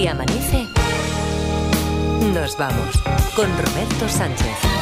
Si amanece, nos vamos con Roberto Sánchez.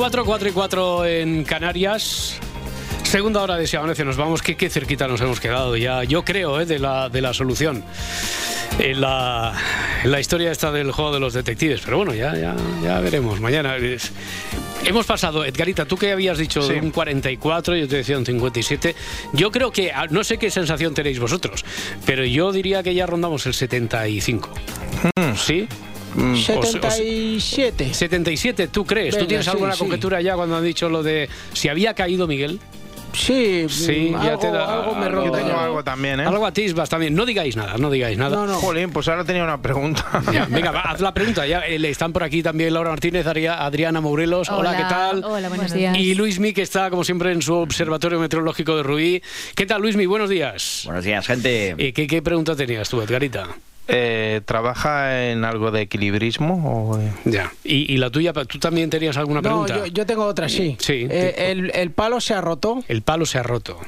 4, 4 y 4 en Canarias. Segunda hora de Si Amanece, nos vamos. ¿Qué, qué cerquita nos hemos quedado ya? Yo creo, ¿eh? de, la, de la solución. En la, en la historia esta del juego de los detectives. Pero bueno, ya, ya, ya veremos. Mañana. es- Hemos pasado, Edgarita, tú que habías dicho Sí. un 44, yo te decía un 57. Yo creo que, ah, no sé qué sensación tenéis vosotros, pero yo diría que ya rondamos el 75. Hmm. ¿Sí? O se- o se- 77. 77, ¿tú crees? ¿Tú tienes sí, alguna sí. conjetura ya cuando han dicho lo de si había caído Miguel? Sí, Sí, mm, ya algo, te da- algo me algo- Yo tengo algo también, ¿eh? Algo atisbas también. No digáis nada, no digáis nada. No, no. Jolín, pues ahora tenía una pregunta. Ya, venga, va, haz la pregunta. Ya eh, le están por aquí también Laura Martínez, Adria- Adriana Morelos. Hola, ¿qué tal? Hola, buenos días. Y Luismi, que está como siempre en su observatorio meteorológico de Ruí. ¿Qué tal, Luismi? Buenos días. Buenos días, gente. Eh, ¿qué, qué pregunta tenías tú, Edgarita? Eh, ¿Trabaja en algo de equilibrismo? O, eh? Ya. ¿Y, y la tuya? ¿Tú también tenías alguna No, pregunta? yo, yo tengo otra, sí. Sí. Eh, el, el palo se ha roto. El palo se ha roto.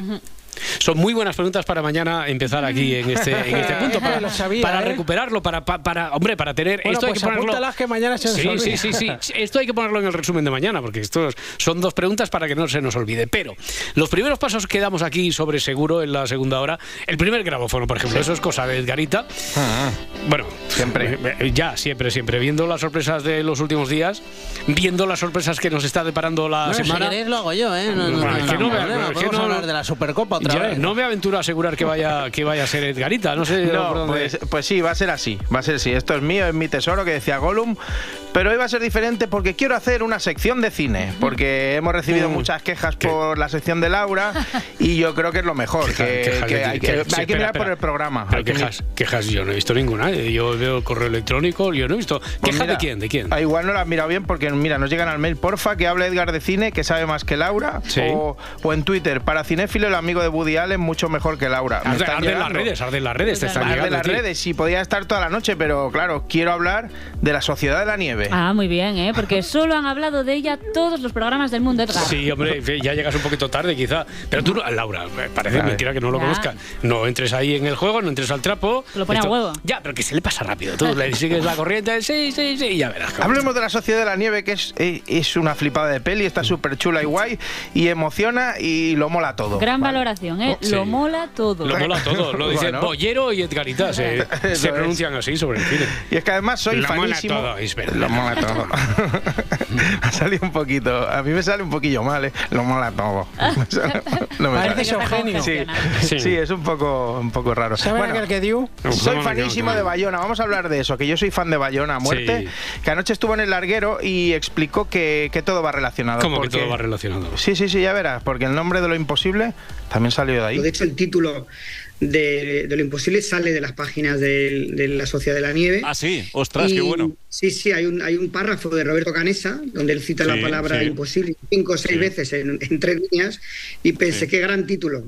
Son muy buenas preguntas para mañana empezar aquí en este, en este punto. Para, Lo sabía, para ¿eh? recuperarlo, para, pa- para, hombre, para tener. Bueno, esto hay pues que ponerlo. que mañana se Sí, sí, sí, sí. Esto hay que ponerlo en el resumen de mañana, porque esto es- son dos preguntas para que no se nos olvide. Pero los primeros pasos que damos aquí sobre seguro en la segunda hora, el primer grabófono, por ejemplo, eso es cosa de Edgarita. Bueno, Siempre. eh, Ya, siempre, siempre. Viendo las sorpresas de los últimos días, viendo las sorpresas que nos está deparando la Bueno, si semana. queréis lo hago yo, ¿eh? No, no, no, no, no que Podemos no- hablar de la No me aventuro a asegurar que vaya, que vaya a ser Edgarita, no sé por No, dónde- pues, pues sí, va a ser así. Va a ser así. Esto es mío, es mi tesoro, que decía Gollum. Pero hoy va a ser diferente porque quiero hacer una sección de cine. Porque hemos recibido Mm. muchas quejas ¿Qué? por la sección de Laura. y yo creo que es lo mejor. Queja- que, quejas que de- hay que, hay mirar espera. por el programa. Pero quejas, quejas yo no he visto ninguna. eh, Yo veo el correo electrónico, yo no he visto. Pues ¿Queja de mira, quién? ¿De quién? ah, igual no la has mirado bien porque, mira, nos llegan al mail, porfa, que hable Edgar de cine, que sabe más que Laura. Sí. O, o en Twitter, para cinéfilo, el amigo de Woody Allen, mucho mejor que Laura. Me Arde, están arde en las redes, arde en las redes, te están Arde en llegando. las ti. redes, sí, podía estar toda la noche, pero claro, quiero hablar de la Sociedad de la Nieve. Ah, muy bien, ¿eh? Porque solo han hablado de ella todos los programas del mundo, Edgar. Sí, hombre, ya llegas un poquito tarde quizá. Pero tú, Laura, parece mentira que no lo Ya. conozcas. No entres ahí en el juego, no entres al trapo. Lo pone a huevo. Ya, pero que se le pasa rápido. Tú le sigues la corriente, sí, sí, sí, y ya verás. Hablemos de la Sociedad de la Nieve, que es, eh, es una flipada de peli, está súper chula y guay, y emociona y lo mola todo. Gran Vale. valoración, ¿eh? Sí. Lo mola todo. Lo mola todo. Lo dice Bueno. Bollero y Edgarita. Se, Eso se es. pronuncian así sobre el cine. Y es que además soy Lo mola fanísimo. todo, es verdad. Lo mola todo. ha salido un poquito. A mí me sale un poquillo mal, ¿eh? Lo mola todo. No me Parece sale. Eugenio. Sí, Sí. sí. es un poco, un poco raro. ¿Saben Bueno, aquel que dio? soy fanísimo de. Bayona. Vamos a hablar de eso, que yo soy fan de Bayona a muerte. Que anoche estuvo en el larguero y explicó que, que todo va relacionado. ¿Cómo que porque- todo va relacionado? Sí, sí, sí, ya verás, porque el nombre de lo imposible también salió de ahí. De hecho, el título de, de lo imposible sale de las páginas de, la Sociedad de la Nieve. Ah, sí, ostras, Y- qué bueno. Sí, sí, hay un, hay un párrafo de Roberto Canesa donde él cita Sí, la palabra sí. imposible cinco o seis Sí. veces en, en tres líneas y pensé, Sí. qué gran título.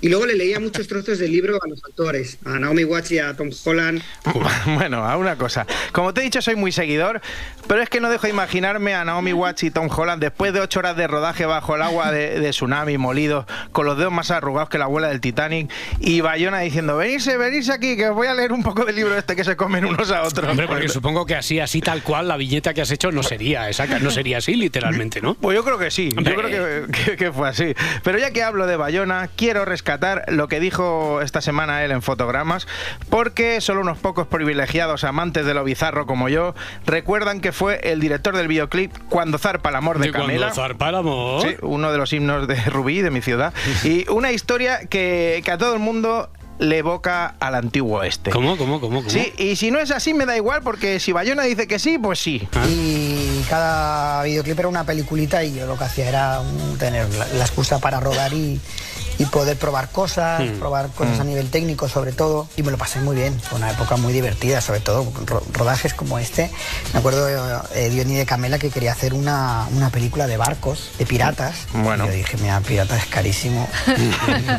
Y luego le leía muchos trozos del libro a los autores, a Naomi Watts y a Tom Holland. Bueno, a una cosa. Como te he dicho, soy muy seguidor, pero es que no dejo de imaginarme a Naomi Watts y Tom Holland después de ocho horas de rodaje bajo el agua de, de tsunami, molidos, con los dedos más arrugados que la abuela del Titanic, y Bayona diciendo, venirse, venirse aquí, que os voy a leer un poco del libro este que se comen unos a otros. Hombre, porque supongo que así, así tal cual, la viñeta que has hecho no sería exacta, no sería así, literalmente, ¿no? Pues yo creo que sí, yo creo que, que- que fue así. Pero ya que hablo de Bayona, quiero rescatar lo que dijo esta semana él en fotogramas, porque solo unos pocos privilegiados amantes de lo bizarro como yo recuerdan que fue el director del videoclip Cuando zarpa el amor de, De cuando Camela. zarpa el amor. Sí, uno de los himnos de Rubí, de mi ciudad. Y una historia que, que a todo el mundo le evoca al antiguo oeste. ¿Cómo, cómo, cómo, cómo? Sí, y si no es así me da igual, porque si Bayona dice que sí, pues sí. Y cada videoclip era una peliculita y yo lo que hacía era tener la, la excusa para rodar y, y poder probar cosas, probar cosas a nivel técnico sobre todo, y me lo pasé muy bien. Fue una época muy divertida, sobre todo ro- rodajes como este. Me acuerdo eh, Diony de Camela que quería hacer una, una película de barcos, de piratas. Bueno. Y yo dije, mira, piratas es carísimo.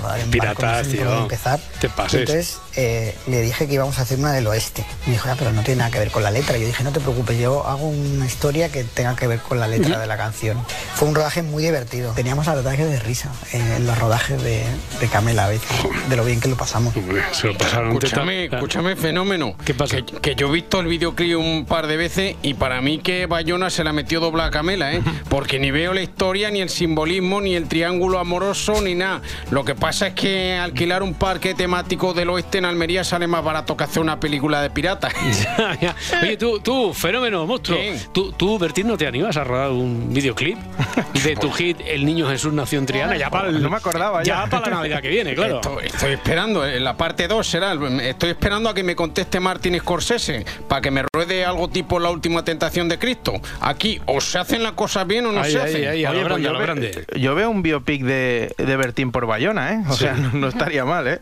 Barco no Piratas, sé empezar. Te pases. Entonces eh, le dije que íbamos a hacer una del oeste. Me dijo, "Ya, pero no tiene nada que ver con la letra. Yo dije, no te preocupes, yo hago una historia que tenga que ver con la letra de la canción. Fue un rodaje muy divertido. Teníamos ataques de risa eh, en los rodajes de, de Camela a veces, de lo bien que lo pasamos. Hombre, se lo pasaron Escúchame, teta. escúchame, fenómeno. ¿Qué pasa? Que, que yo he visto el videoclip un par de veces y para mí que Bayona se la metió doble a Camela, ¿eh? Porque ni veo la historia, ni el simbolismo, ni el triángulo amoroso, ni nada. Lo que pasa es que alquilar un parque temático del oeste en Almería sale más barato que hacer una película de piratas. Ya, ya. Oye, tú, tú, fenómeno, monstruo. ¿Qué? ¿Tú, tú, Bertín, no te animas a rodar un videoclip de tu hit El niño Jesús nació en Triana? Ya para el- No me acordaba ya. Ya para la Navidad que viene, claro. Estoy, estoy esperando, en la parte 2 será. Estoy esperando a que me conteste Martin Scorsese para que me ruede algo tipo La última tentación de Cristo. Aquí o se hacen las cosas bien o no Ahí, se ahí, hacen. ahí, Oye, pues grande, a yo, ve- veo un biopic de, de Bertín por Bayona, ¿eh? O sea, no, no estaría mal, ¿eh?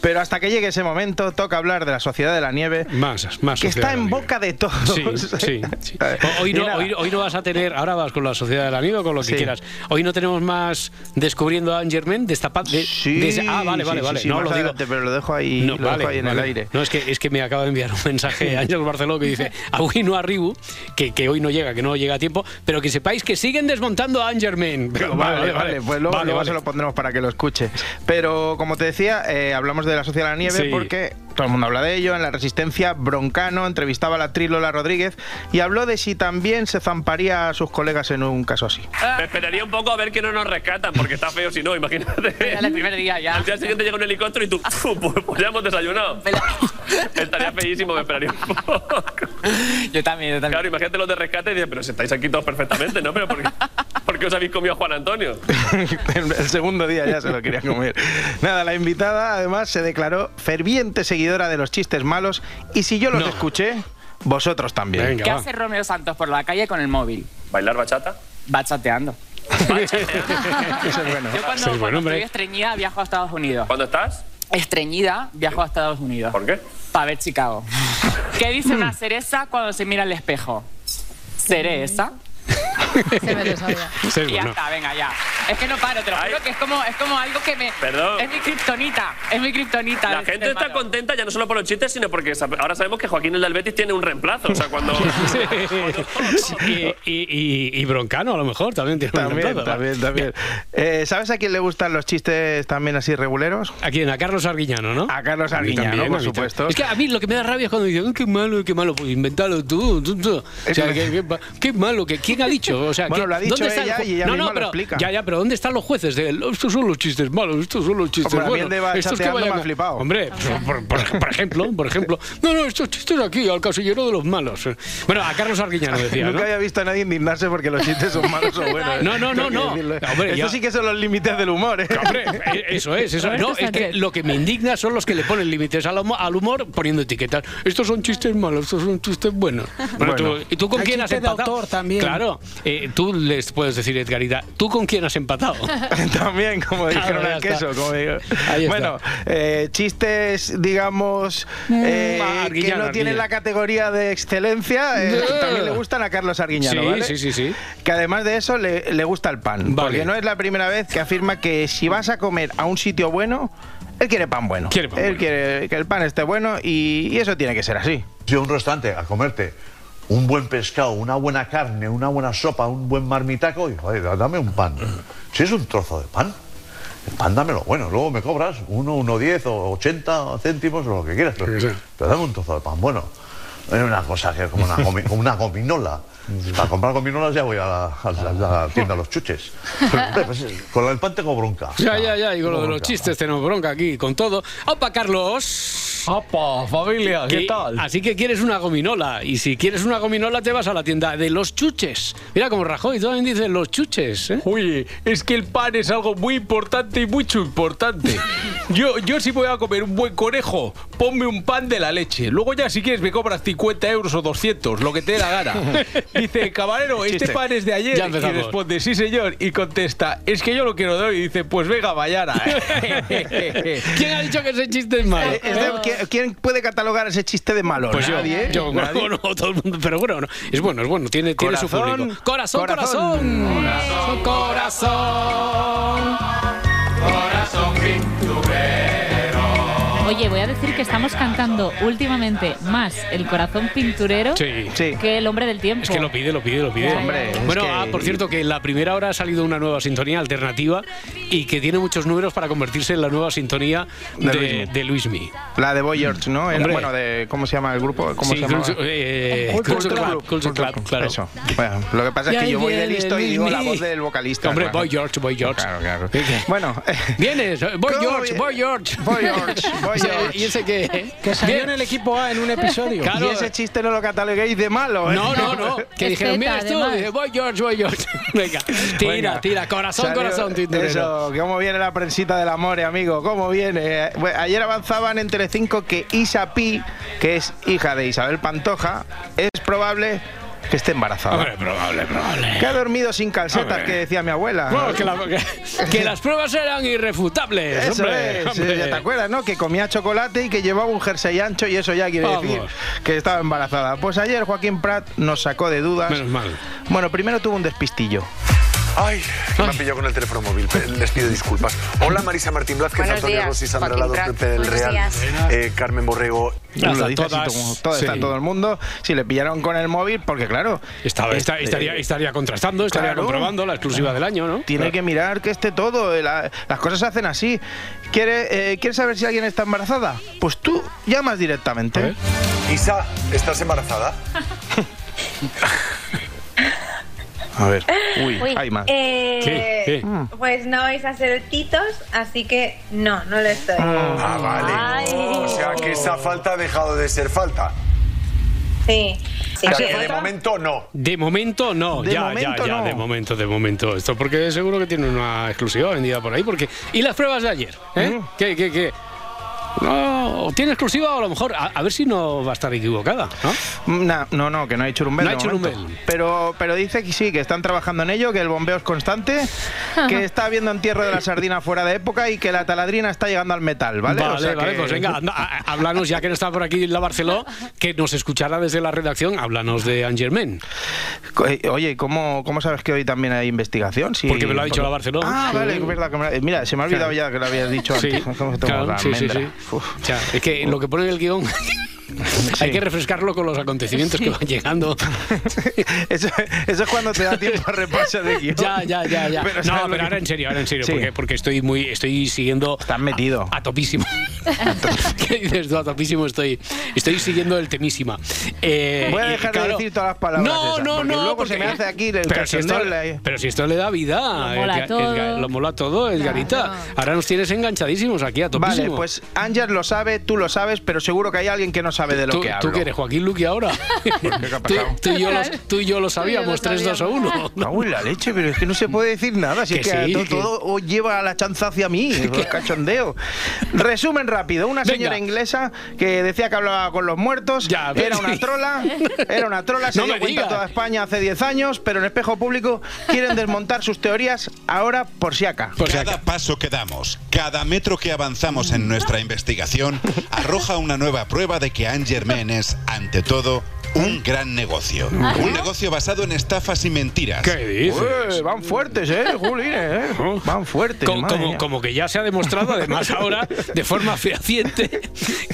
Pero hasta que llegue ese momento, toca hablar de la Sociedad de la Nieve, Más, más. que está de en Nieve. boca de todos. Sí, sí, sí. Hoy no, hoy, hoy no vas a tener, ahora vas con la Sociedad de la Nieve o con lo que Sí. quieras. Hoy no tenemos más descubriendo a Angermen De, Sí, de ese- ah, vale, vale, sí, vale. sí, no lo digo. adelante, pero lo dejo ahí, No, lo vale, dejo ahí en vale. el aire. No, es que, es que me acaba de enviar un mensaje Ángel Barceló que dice Avui no arribu, que, que hoy no llega, que no llega a tiempo, pero que sepáis que siguen desmontando a Angerman. Pero Vale, vale, pues luego, Vale, luego vale. se lo pondremos para que lo escuche. Pero como te decía, eh, hablamos de la Sociedad de la Nieve porque todo el mundo habla de ello. En la Resistencia, Broncano entrevistaba a la actriz Lola Rodríguez y habló de si también se zamparía a sus colegas en un caso así. Me esperaría un poco a ver que no nos rescatan, porque está feo si no, imagínate. el primer día ya. Al día siguiente llega un helicóptero y tú, pues, pues ya hemos desayunado. Estaría feísimo, me esperaría un poco. Yo también, yo también. Claro, imagínate los de rescate y dices, pero si estáis aquí todos perfectamente, ¿no? Pero ¿por qué os habéis comido a Juan Antonio? el segundo día ya se lo quería comer. Nada, la invitada además se declaró ferviente seguidora de los chistes malos y si yo los No. escuché, vosotros también. Venga, ¿Qué va. hace Romeo Santos por la calle con el móvil? ¿Bailar bachata? Va chateando. Eso es bueno. Yo cuando, Sí, bueno, cuando estoy estreñida viajo a Estados Unidos. ¿Cuándo estás? Estreñida viajo a Estados Unidos. ¿Por qué? Para ver Chicago. ¿Qué dice una cereza cuando se mira al espejo? ¿Cereza? Se me lo sabía. Sí, Y ya bueno. está, venga, ya. Es que no paro, te lo Ay. juro que es como, es como algo que me... Perdón. Es mi kriptonita, es mi kriptonita. La gente está malo. contenta ya no solo por los chistes, sino porque ahora sabemos que Joaquín el del Betis tiene un reemplazo. O sea, cuando. y, y, y- y Broncano, a lo mejor, también tiene un También, reemplazo, ¿no? también, también. Eh, ¿Sabes a quién le gustan los chistes también así reguleros? ¿A quién? A Carlos Arguiñano, ¿no? A Carlos Arguiñano, también, por supuesto. Es que a mí lo que me da rabia es cuando dicen, "Ay, qué malo, qué malo, pues inventalo tú. tú, tú". O sea, qué, qué- qué malo, que, ¿quién ha dicho? O sea, Bueno, ¿qué- lo ha dicho ¿dónde ella y ella no, misma no, lo pero, explica. Ya, ya, pero ¿dónde están los jueces? De, estos son los chistes malos, estos son los chistes Hombre, buenos. estos que vayan me ha a- flipado. Hombre, por, por- por ejemplo, por ejemplo, no, no, estos chistes aquí, al casillero de los malos. Bueno, a Carlos Arguiñano decía, Nunca ¿no? había visto a nadie indignarse porque los chistes son malos o buenos. No, no, no, no. Hombre, ya- sí que son los límites del humor, ¿eh? Hombre, eh, eso es, eso es. No, es que lo que me indigna son los que le ponen límites al, humo- al humor poniendo etiquetas. Estos son chistes malos, estos son chistes buenos. Bueno, Bueno. tú- ¿Y tú con Hay quién has de empatado? autor también. Claro, eh, tú les puedes decir, Edgarita, ¿tú con quién has empatado? También, como dijeron Claro, al queso. Como digo. Bueno, eh, chistes, digamos, eh, va, que Arguiñano, no tienen la categoría de excelencia, eh, también le gustan a Carlos Arguiñano, Sí, ¿vale? sí, sí, sí. Que además de eso le, le gusta el pan. Vale. Porque no es la primera vez que afirma que si vas a comer a un sitio bueno, él quiere pan bueno. Quiere pan él bueno. quiere que el pan esté bueno y, y eso tiene que ser así. Si a un restaurante a comerte un buen pescado, una buena carne, una buena sopa, un buen marmitaco, y joder, dame un pan. Si es un trozo de pan, el pan dámelo bueno, luego me cobras uno, uno diez o ochenta céntimos o lo que quieras, pero, dame un trozo de pan bueno. No es una cosa que es como una, como una gominola. Para comprar gominolas ya voy a la, a la- a la tienda de los chuches. Pero, pues, con el pan tengo bronca. Ya, ya, ya, y con lo de los chistes tenemos bronca aquí, con todo. ¡Opa, Carlos! ¡Apa, familia! ¿Qué tal? Así que quieres una gominola. Y si quieres una gominola, te vas a la tienda de los chuches. Mira como Rajoy también dice los chuches. ¿eh? Oye, es que el pan es algo muy importante y mucho importante. Yo, yo si voy a comer un buen conejo, ponme un pan de la leche. Luego ya si quieres me cobras 50 euros o 200, lo que te dé la gana. Dice, camarero, este Chiste. pan es de ayer. Ya y responde, sí, señor. Y contesta, es que yo lo quiero de hoy. Y dice, pues venga, mañana. ¿Quién ha dicho que ese chiste es malo? Eh, es de- ¿quién, quién puede catalogar ese chiste de malo? Pues yo, Nadie. yo, Nadie. bueno, todo el mundo, pero bueno, no, es bueno, es bueno, tiene, tiene su público. Corazón, corazón. corazón, corazón, corazón Oye, voy a decir que estamos cantando últimamente más el corazón pinturero Sí. que el hombre del tiempo. Es que lo pide, lo pide, lo pide. Hombre, bueno, que- ah, por cierto, que en la primera hora ha salido una nueva sintonía alternativa y que tiene muchos números para convertirse en la nueva sintonía De de, Luismi. de Luismi. La de Boy George, ¿no? El- Hombre. bueno, de ¿cómo se llama el grupo? ¿Cómo Sí, se llama? Culture- eh, Culture Culture Club. Club, Culture Club, claro. Eso. Bueno, lo que pasa es que yo voy de listo y digo la voz del vocalista. Hombre. Boy George, Boy George. Claro, claro. Bueno, Vienes, Boy ¿Cómo George? Boy George. Boy George, Boy ¿Y ese qué? Que salió en el equipo A en un episodio. Claro. y ese chiste no lo cataloguéis de malo, ¿eh? No, no, no. Que dijeron, mira dice, Boy George, Boy George. Venga, tira, Venga. tira, corazón, Salió- corazón, tinturero. Eso, cómo viene la prensita del amor, amigo, cómo viene. Bueno, ayer avanzaban en Telecinco que Isa Pi, que es hija de Isabel Pantoja, es probable que esté embarazada. Hombre, probable, probable. Que ha dormido sin calcetas, Hombre. que decía mi abuela. Bueno, que, la- que- que las pruebas eran irrefutables. Eso hombre, es, hombre. ya te acuerdas, ¿no? Que comía chocolate y que llevaba un jersey ancho y eso ya quiere Vamos. decir que estaba embarazada. Pues ayer Joaquín Prat nos sacó de dudas. Menos mal. Bueno, primero tuvo un despistillo. Ay, que me han pillado con el teléfono móvil. Les pido disculpas. Hola, Marisa Martín Blázquez, Antonio Rossi, Sandra Lado. Pepe del Real, eh, Carmen Borrego. Lo así como- todo, está Sí. todo el mundo. Si le pillaron con el móvil, porque claro. Este, estaría, estaría contrastando, estaría claro. comprobando la exclusiva del año, ¿no? Tiene que mirar que esté todo. eh, la- las cosas se hacen así. ¿Quiere, eh, ¿Quieres saber si alguien está embarazada? Pues tú llamas directamente. Isa, ¿estás embarazada? A ver. Uy, Uy, hay más. eh, ¿Qué? ¿Qué? Pues no vais a ser titos, así que no, no lo estoy. Ah, vale. Ay. O sea que esa falta ha dejado de ser falta. Sí. O sea que de momento no. De momento no, De ya, momento ya, ya, no. de momento, de momento. Esto porque seguro que tiene una exclusiva vendida por ahí. Porque... ¿Y las pruebas de ayer? ¿eh? ¿Qué, qué, qué? No, ¿tiene exclusiva o a lo mejor? A, a ver si no va a estar equivocada, ¿no? Na- no, no, que no hay churumbel. No hay churumbel. Pero, pero dice que sí, que están trabajando en ello, que el bombeo es constante, que está habiendo entierro de la sardina fuera de época y que la taladrina está llegando al metal, ¿vale? Vale, O sea vale, que- pues venga, anda, a- a- háblanos, ya que no está por aquí la Barceló, que nos escuchará desde la redacción, háblanos de Angermen. Eh, Oye, ¿cómo, ¿cómo sabes que hoy también hay investigación? Sí, Porque me lo ha dicho la Barceló. Ah, Sí. vale, es verdad. que me lo- Mira, se me ha olvidado Claro. ya que lo habías dicho Sí, antes. ¿Cómo tengo claro, la sí, sí, almendra? Es que en lo que pone el guion hay que refrescarlo con los acontecimientos que van llegando. eso, eso es cuando te da tiempo a repasar de guion. Ya, ya, ya, ya. Pero no, ¿sabes lo pero que- ahora en serio, ahora en serio, Sí. porque, porque estoy muy, estoy siguiendo. Estás metido. A, a topísimo. ¿Qué dices tú? A topísimo estoy. Estoy siguiendo el temísima. Eh, Voy a dejar claro, de decir todas las palabras. No, esas, no, porque no. Luego porque- se me hace aquí el pero si, esto, la- pero si esto le da vida. Lo mola Edgar- todo. Edgar- lo mola todo, Edgarita. Ahora nos tienes enganchadísimos aquí a Vale, topísimo. pues Ángel lo sabe, tú lo sabes, pero seguro que hay alguien que no sabe de lo ¿Tú, que ¿Tú hablo. qué eres, Joaquín Luqui ahora? ha tú, tú y yo lo, tú y yo lo sabíamos, Tú y yo lo 3, 2 o 1. Cago en la leche, pero es que no se puede decir nada. Si Que es que, sí, to- que- todo, os lleva a la chanza hacia mí, el cachondeo. Resumen rápido: una Venga. señora inglesa que decía que hablaba con los muertos, Ya, era una trola, era una trola, se No dio me cuenta toda España hace 10 años, pero en espejo público quieren desmontar sus teorías ahora por si acá. Cada paso que damos, cada metro que avanzamos en nuestra investigación, arroja una nueva prueba de que Angermen es, ante todo, un gran negocio. Un negocio basado en estafas y mentiras. ¿Qué dices? Van fuertes, ¿eh? Jolines, ¿eh? Van fuertes. Co- como, que ya se ha demostrado, además ahora, de forma fehaciente,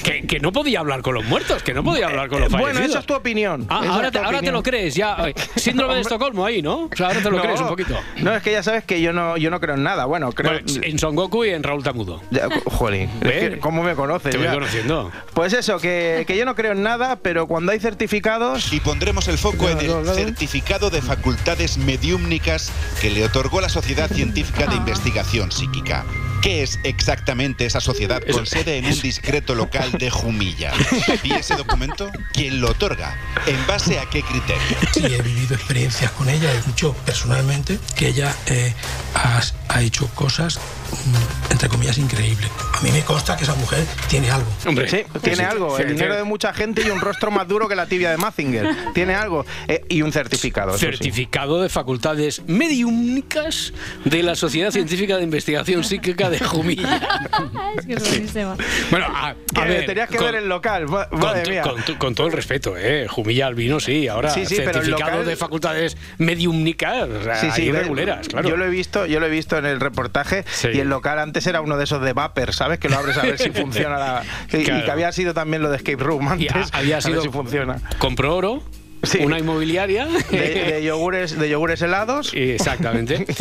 que, que no podía hablar con los muertos, que no podía hablar con los Eh, Bueno, fallecidos. esa es tu opinión. Ah, ahora, es te, ahora te lo crees, ya. eh, Síndrome de Estocolmo ahí, ¿no? O sea, ahora te lo No, crees un poquito. No, es que ya sabes que yo no, yo no creo en nada. Bueno, creo. Bueno, en Son Goku y en Raúl Tamudo. Ya, jolín, es ¿cómo me conoces? Te voy ya? conociendo. Pues eso, que, que yo no creo en nada, pero cuando hay certificados. Y pondremos el foco en el certificado de facultades mediúmnicas que le otorgó la Sociedad Científica de Investigación Psíquica. ¿Qué es exactamente esa sociedad con sede en un discreto local de Jumilla? ¿Y ese documento? ¿Quién lo otorga? ¿En base a qué criterio? Sí, he vivido experiencias con ella, yo personalmente, que ella eh, ha, ha hecho cosas mm, entre comillas, increíble. A mí me consta que esa mujer tiene algo. Hombre, Sí, tiene Sí, algo. sí, el dinero sí. de mucha gente y un rostro más duro que la tibia de Mazinger. Tiene algo. Eh, y un certificado. sí. Certificado de facultades mediúmnicas de la Sociedad Científica de Investigación Psíquica de Jumilla. es que es buenísima. Bueno, a, a ver. tenías que con- ver el local. ma- Con, Madre to- mía. con to- con todo el respeto, ¿eh? Jumilla al vino, sí. Ahora, Sí, sí, certificado local- de facultades mediúmnicas, o sea, Sí, reguleras, claro. Yo lo he visto, yo lo he visto en el reportaje Sí. y el local antes era uno de esos de vapor, ¿sabes? Que lo abres a ver si funciona la, y, que había sido también lo de escape room Y antes. a- había a ver sido- si funciona. Compró oro, una inmobiliaria. De, de yogures, de yogures helados. Exactamente.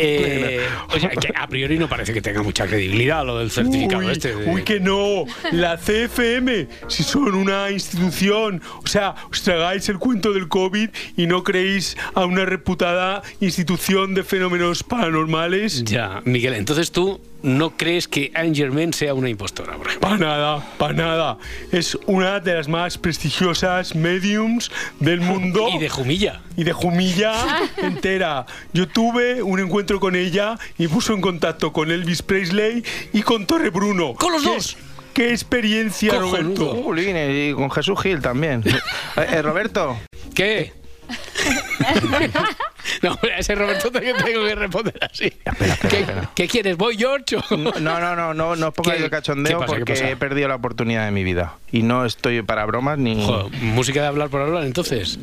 Eh, o sea, que a priori no parece que tenga mucha credibilidad lo del certificado uy, este. de- uy, que no. La CFM, si son una institución, o sea, os tragáis el cuento del COVID y no creéis a una reputada institución de fenómenos paranormales. Ya, Miguel, entonces tú no crees que Anne Germain sea una impostora, por ejemplo. Para nada, para nada. Es una de las más prestigiosas mediums del mundo. Y de Jumilla. Y de Jumilla entera. Yo tuve un encuentro con ella y puso en contacto con Elvis Presley y con Torre Bruno. ¡Con los ¿Qué- dos! ¡Qué experiencia, Roberto! Jolín, y con Jesús Gil también. Eh, eh, Roberto. ¿Qué? No, a ese Roberto te- tengo que responder así. ¿Qué, qué quieres? ¿Voy George? o- No, no, no, no, no os pongáis ¿Qué- el cachondeo pasa, porque he perdido la oportunidad de mi vida. Y no estoy para bromas ni. Joder, música de hablar por hablar, entonces.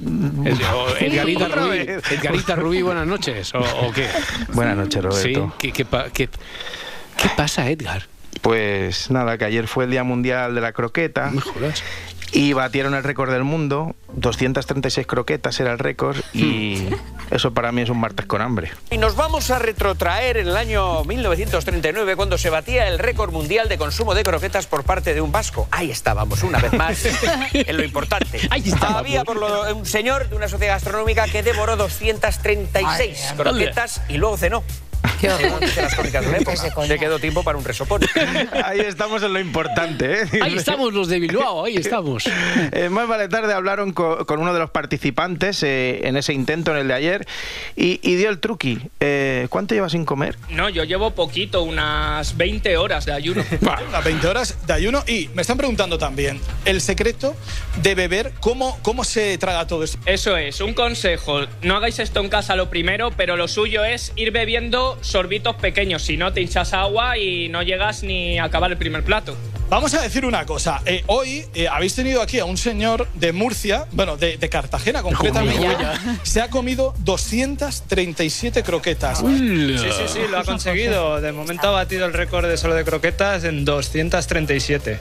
O Edgarita Rubí. Edgarita Rubí, buenas noches. ¿O, o qué? Buenas noches, Roberto. Sí, ¿qué, qué, qué- qué pasa, Edgar? Pues nada, que ayer fue el Día Mundial de la Croqueta. Y batieron el récord del mundo. 236 croquetas era el récord. Y eso para mí es un martes con hambre. Y nos vamos a retrotraer en el año 1939 cuando se batía el récord mundial de consumo de croquetas por parte de un vasco. Ahí estábamos, una vez más, en lo importante. Ahí estábamos. Había por lo, un señor de una sociedad gastronómica que devoró 236 Ay, croquetas y luego cenó. Le quedó tiempo para un resopón. Ahí estamos en lo importante, ¿eh? Ahí estamos los de Bilbao, ahí estamos. Eh, más vale tarde hablaron co- con, uno de los participantes eh, en ese intento, en el de ayer, y, y dio el truqui. Eh, ¿Cuánto llevas sin comer? No, yo llevo poquito, unas 20 horas de ayuno. Las 20 horas de ayuno. Y me están preguntando también el secreto de beber, ¿cómo, cómo se traga todo esto? Eso es, un consejo. No hagáis esto en casa lo primero, pero lo suyo es ir bebiendo sorbitos pequeños. Si no, te hinchas agua y no llegas ni a acabar el primer plato. Vamos a decir una cosa. Eh, hoy eh, habéis tenido aquí a un señor de Murcia, bueno, de, de Cartagena concretamente. Se ha comido 237 croquetas. Sí, sí, sí, lo ha conseguido. De momento ha batido el récord de solo de croquetas en 237.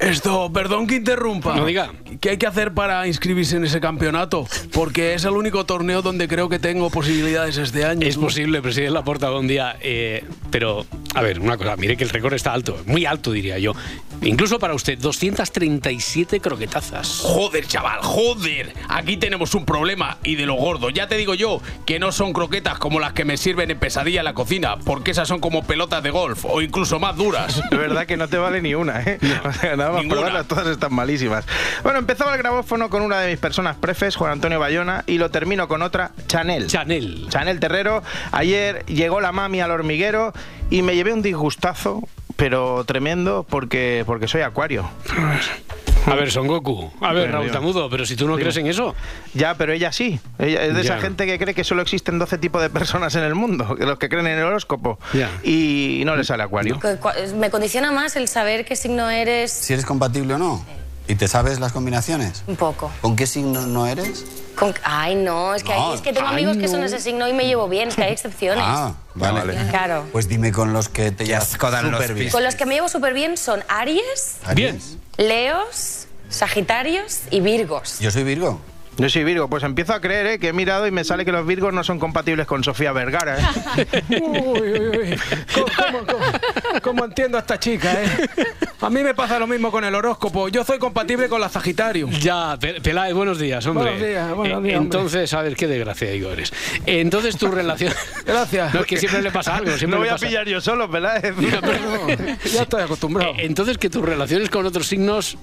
Esto, perdón que interrumpa. No diga. ¿Qué hay que hacer para inscribirse en ese campeonato? Porque es el único torneo donde creo que tengo posibilidades este año. Es posible, presidente Laporta, algún día. eh, pero, a ver, una cosa, mire que el récord está alto, muy alto diría yo. Incluso para usted, 237 croquetazas. Joder, chaval, joder. Aquí tenemos un problema y de lo gordo. Ya te digo yo que no son croquetas como las que me sirven en pesadilla en la cocina, porque esas son como pelotas de golf o incluso más duras. De verdad que no te vale ni una, ¿eh? O sea, nada más Ninguna. probarlas, todas están malísimas. Bueno, empezaba el grabófono con una de mis personas prefes, Juan Antonio Bayona, y lo termino con otra, Chanel. Chanel. Chanel Terrero. Ayer llegó la mami al hormiguero y me llevé un disgustazo, pero tremendo, porque, porque soy acuario. A ver, Son Goku. A ver, Pero Raúl Tamudo, pero si tú no Dime. crees en eso. Ya, pero ella sí. Ella es de esa gente que cree que solo existen 12 tipos de personas en el mundo, que los que creen en el horóscopo. Ya. Y no le sale acuario. Me condiciona más el saber qué signo eres Si eres compatible o no. ¿Y te sabes las combinaciones? un poco. ¿Con qué signo no eres? Con- Ay, no, es que, No, hay- es que tengo ay, amigos que son ese signo y me llevo bien, es que hay excepciones. Ah, vale. Claro. Pues dime con los que te llevas súper bien. Con los que me llevo súper bien son Aries. Leos, Sagitarios y Virgos. Yo soy Virgo. Yo soy Virgo, pues empiezo a creer ¿eh? que he mirado y me sale que los Virgos no son compatibles con Sofía Vergara. ¿eh? Uy, uy, uy. ¿Cómo, cómo, cómo- cómo entiendo a esta chica, eh? A mí me pasa lo mismo con el horóscopo. Yo soy compatible con la Sagitario. Ya, Pe- Peláez, buenos días, hombre. Buenos días, buenos Eh, días, hombre. Entonces, a ver, qué desgracia digo eres. Entonces, tu relación. Gracias. No, es que siempre le pasa algo. Siempre No voy le a pillar yo solo, pero- Ya estoy acostumbrado. Eh, Entonces, que tus relaciones con otros signos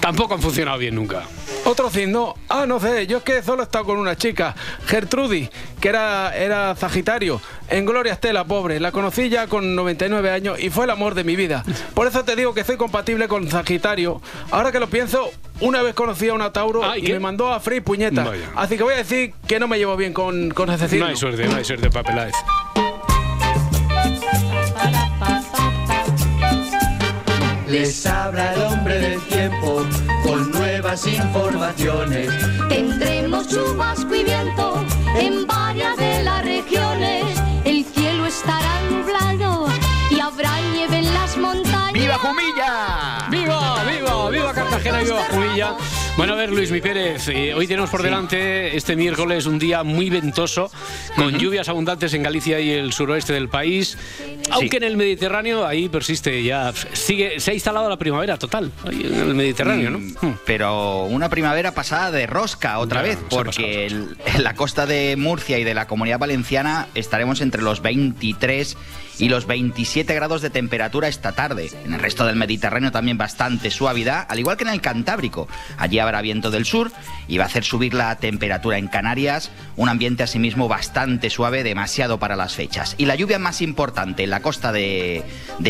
Tampoco han funcionado bien nunca. Otro cis, no. Ah, no sé, yo es que solo he estado con una chica, Gertrudis, que era, era Sagitario, en Gloria Estela, pobre. La conocí ya con 99 años y fue el amor de mi vida. Por eso te digo que soy compatible con Sagitario. Ahora que lo pienso, una vez conocí a una Tauro Ah, ¿y me mandó a Free puñeta. Vaya. Así que voy a decir que no me llevo bien con, con ese signo. No hay suerte, no hay suerte para Les habla el hombre del tiempo con nuevas informaciones. Tendremos chubasco y viento en varias de las regiones. El cielo estará nublado y habrá nieve en las montañas. ¡Viva Jumilla! ¡Viva, viva, viva Cartagena y viva Jumilla! Bueno, a ver, Luis Mi Pérez, eh, hoy tenemos por delante este miércoles un día muy ventoso, con lluvias abundantes en Galicia y el suroeste del país, aunque en el Mediterráneo ahí persiste ya, sigue, se ha instalado la primavera total, en el Mediterráneo, ¿no? Mm, Pero una primavera pasada de rosca otra Ya, vez, porque en la costa de Murcia y de la comunidad valenciana estaremos entre los 23 y los 27 grados de temperatura esta tarde. En el resto del Mediterráneo también bastante suavidad, al igual que en el Cantábrico. Allí habrá viento del sur y va a hacer subir la temperatura en Canarias, un ambiente asimismo bastante suave, demasiado para las fechas. Y la lluvia más importante en la costa de,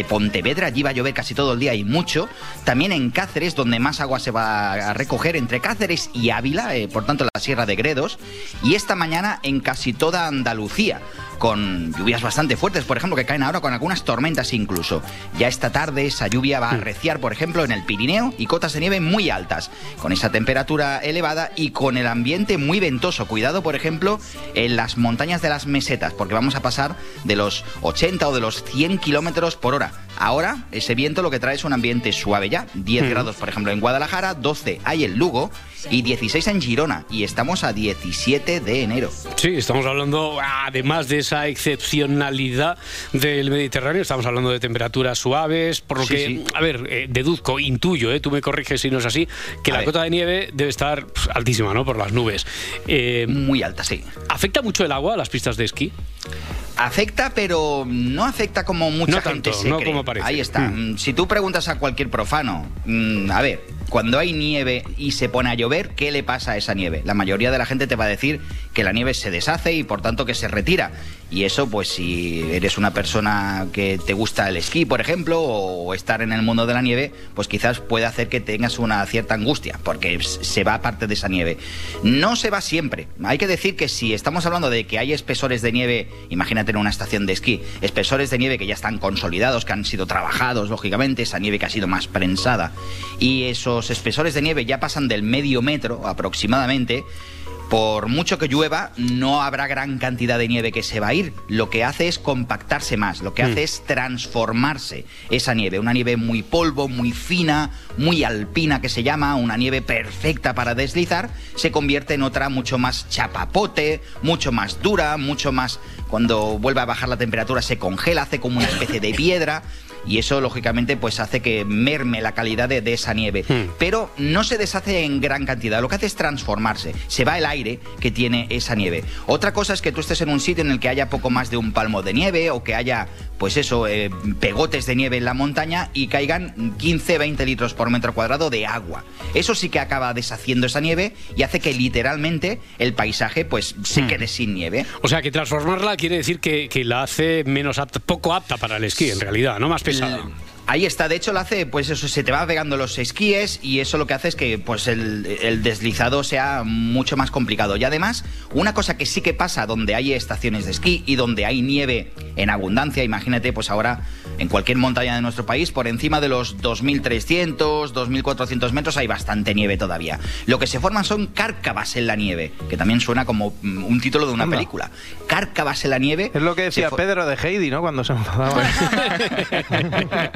Pontevedra, allí va a llover casi todo el día y mucho. También en Cáceres, donde más agua se va a recoger, entre Cáceres y Ávila, eh, por tanto la Sierra de Gredos. Y esta mañana en casi toda Andalucía con lluvias bastante fuertes, por ejemplo, que caen ahora con algunas tormentas incluso. Ya esta tarde esa lluvia va a arreciar, por ejemplo, en el Pirineo y cotas de nieve muy altas, con esa temperatura elevada y con el ambiente muy ventoso. Cuidado, por ejemplo, en las montañas de las mesetas, porque vamos a pasar de los 80 o de los 100 kilómetros por hora. Ahora, ese viento lo que trae es un ambiente suave ya. 10 Mm. grados, por ejemplo, en Guadalajara, 12 hay en Lugo y 16 en Girona. Y estamos a 17 de enero. Sí, estamos hablando, además de esa excepcionalidad del Mediterráneo, estamos hablando de temperaturas suaves, por lo Sí, que, sí. a ver, eh, deduzco, intuyo, eh, tú me corriges si no es así, que A la ver. cota de nieve debe estar pf, altísima, ¿no? Por las nubes. Eh, Muy alta, sí. ¿Afecta mucho el agua a las pistas de esquí? Afecta, pero no afecta como mucha No gente tanto, se no cree. como parece. Ahí está. Mm. Mm, Si tú preguntas a cualquier profano, mm, a ver, cuando hay nieve y se pone a llover, ¿qué le pasa a esa nieve? La mayoría de la gente te va a decir que la nieve se deshace y por tanto que se retira. Y eso, pues si eres una persona que te gusta el esquí, por ejemplo, o estar en el mundo de la nieve, pues quizás puede hacer que tengas una cierta angustia, porque se va parte de esa nieve. No se va siempre. Hay que decir que si estamos hablando de que hay espesores de nieve, imagínate en una estación de esquí, espesores de nieve que ya están consolidados, que han sido trabajados, lógicamente, esa nieve que ha sido más prensada, y esos espesores de nieve ya pasan del medio metro aproximadamente, por mucho que llueva, no habrá gran cantidad de nieve que se va a ir. Lo que hace es compactarse más, lo que hace es transformarse esa nieve. Una nieve muy polvo, muy fina, muy alpina que se llama, una nieve perfecta para deslizar, se convierte en otra mucho más chapapote, mucho más dura, mucho más... Cuando vuelve a bajar la temperatura se congela, hace como una especie de piedra y eso lógicamente pues hace que merme la calidad de, de esa nieve. Pero no se deshace en gran cantidad, lo que hace es transformarse, se va el aire que tiene esa nieve. Otra cosa es que tú estés en un sitio en el que haya poco más de un palmo de nieve o que haya pues eso, eh, pegotes de nieve en la montaña y caigan 15, 20 litros por metro cuadrado de agua. Eso sí que acaba deshaciendo esa nieve y hace que literalmente el paisaje pues se quede sin nieve. O sea, que transformarla quiere decir que, que la hace menos apta, poco apta para el esquí, en realidad, ¿no? Más pesada. Ahí está, de hecho lo hace, pues eso, se te va pegando los esquíes y eso lo que hace es que pues el, el deslizado sea mucho más complicado. Y además, una cosa que sí que pasa donde hay estaciones de esquí y donde hay nieve en abundancia, imagínate pues ahora en cualquier montaña de nuestro país, por encima de los 2.300, 2.400 metros hay bastante nieve todavía. Lo que se forman son cárcavas en la nieve, que también suena como mm, un título de una Anda. película. Cárcavas en la nieve. Es lo que decía Pedro de Heidi, ¿no? Cuando se enfadaba.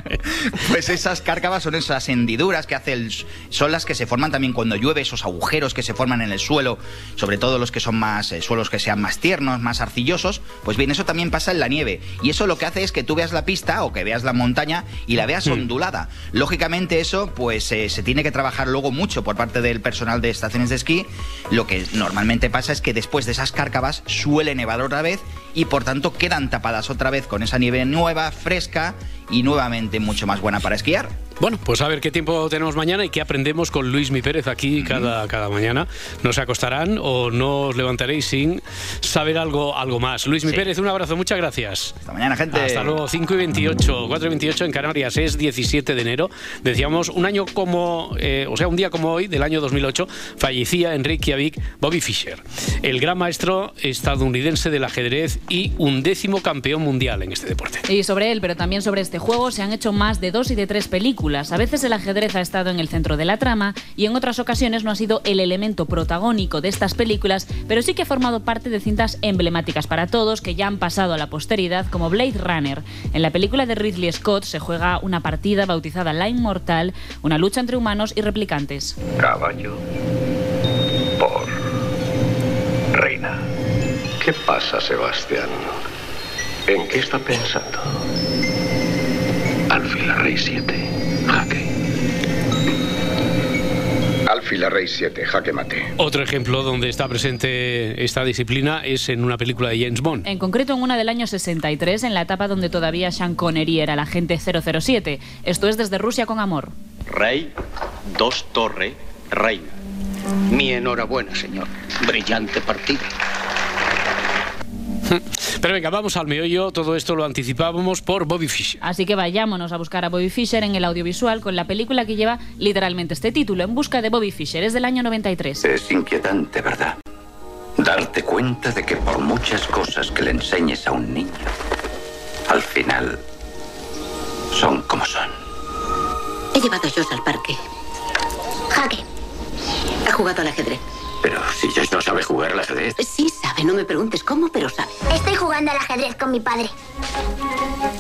Pues esas cárcavas son esas hendiduras que hace el, son las que se forman también cuando llueve, esos agujeros que se forman en el suelo, sobre todo los que son más eh, suelos que sean más tiernos, más arcillosos. Pues bien, eso también pasa en la nieve. Y eso lo que hace es que tú veas la pista o que veas la montaña y la veas ondulada. Lógicamente eso pues eh, se tiene que trabajar luego mucho por parte del personal de estaciones de esquí. Lo que normalmente pasa es que después de esas cárcavas suele nevar otra vez y por tanto quedan tapadas otra vez con esa nieve nueva, fresca y nuevamente mucho más buena para esquiar. Bueno, pues a ver qué tiempo tenemos mañana y qué aprendemos con Luis Mi Pérez aquí cada, cada mañana. ¿No se acostarán o no os levantaréis sin saber algo, algo más? Luis Mi Pérez, un abrazo, muchas gracias. Hasta mañana, gente. Hasta luego, 5 y 28, 4 y 28 en Canarias, es 17 de enero. Decíamos, un año como, eh, o sea, un día como hoy, del año 2008, fallecía en Reykjavik Bobby Fischer, el gran maestro estadounidense del ajedrez y undécimo campeón mundial en este deporte. Y sobre él, pero también sobre este juego, se han hecho más de dos y de tres películas. A veces el ajedrez ha estado en el centro de la trama y en otras ocasiones no ha sido el elemento protagónico de estas películas, pero sí que ha formado parte de cintas emblemáticas para todos que ya han pasado a la posteridad, como Blade Runner. En la película de Ridley Scott se juega una partida bautizada La Inmortal, una lucha entre humanos y replicantes. Caballo por reina. ¿Qué pasa, Sebastián? ¿En qué está pensando? Alfil rey 7. Alfil rey 7. Jaque mate. Otro ejemplo donde está presente esta disciplina es en una película de James Bond. En concreto en una del año 63, en la etapa donde todavía Sean Connery era el agente 007. Esto es desde Rusia con amor. Rey, dos torre, reina. Mi enhorabuena, señor. Brillante partida. Pero venga, vamos al meollo. Todo esto lo anticipábamos por Bobby Fischer. Así que vayámonos a buscar a Bobby Fischer en el audiovisual con la película que lleva literalmente este título, En busca de Bobby Fischer. Es del año 93. Es inquietante, ¿verdad? Darte cuenta de que por muchas cosas que le enseñes a un niño, al final son como son. He llevado a Josh al parque. Jaque. Ha jugado al ajedrez. Pero si Josh no sabe jugar al ajedrez. Sí sabe, no me preguntes cómo, pero sabe. Estoy jugando al ajedrez con mi padre.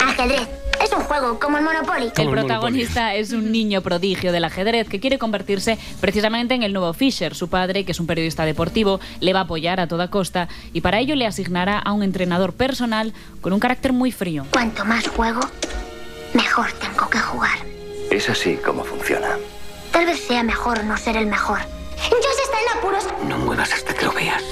Ajedrez. Es un juego como el Monopoly. El protagonista es un niño prodigio del ajedrez que quiere convertirse precisamente en el nuevo Fischer. Su padre, que es un periodista deportivo, le va a apoyar a toda costa y para ello le asignará a un entrenador personal con un carácter muy frío. Cuanto más juego, mejor tengo que jugar. Es así como funciona. Tal vez sea mejor no ser el mejor. Josh está en apuros. No muevas hasta que lo veas.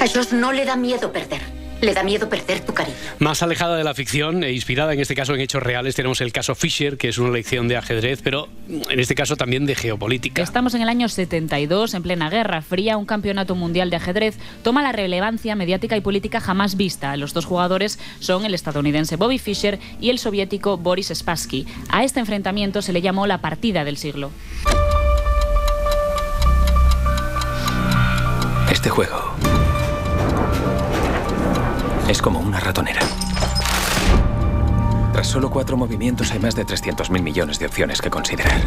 A Josh no le da miedo perder. Le da miedo perder tu cariño. Más alejada de la ficción e inspirada en este caso en hechos reales, tenemos el caso Fischer, que es una lección de ajedrez, pero en este caso también de geopolítica. Estamos en el año 72, en plena Guerra Fría, un campeonato mundial de ajedrez toma la relevancia mediática y política jamás vista. Los dos jugadores son el estadounidense Bobby Fischer y el soviético Boris Spassky. A este enfrentamiento se le llamó la partida del siglo. Este juego es como una ratonera. Tras solo cuatro movimientos hay más de 300.000 millones de opciones que considerar.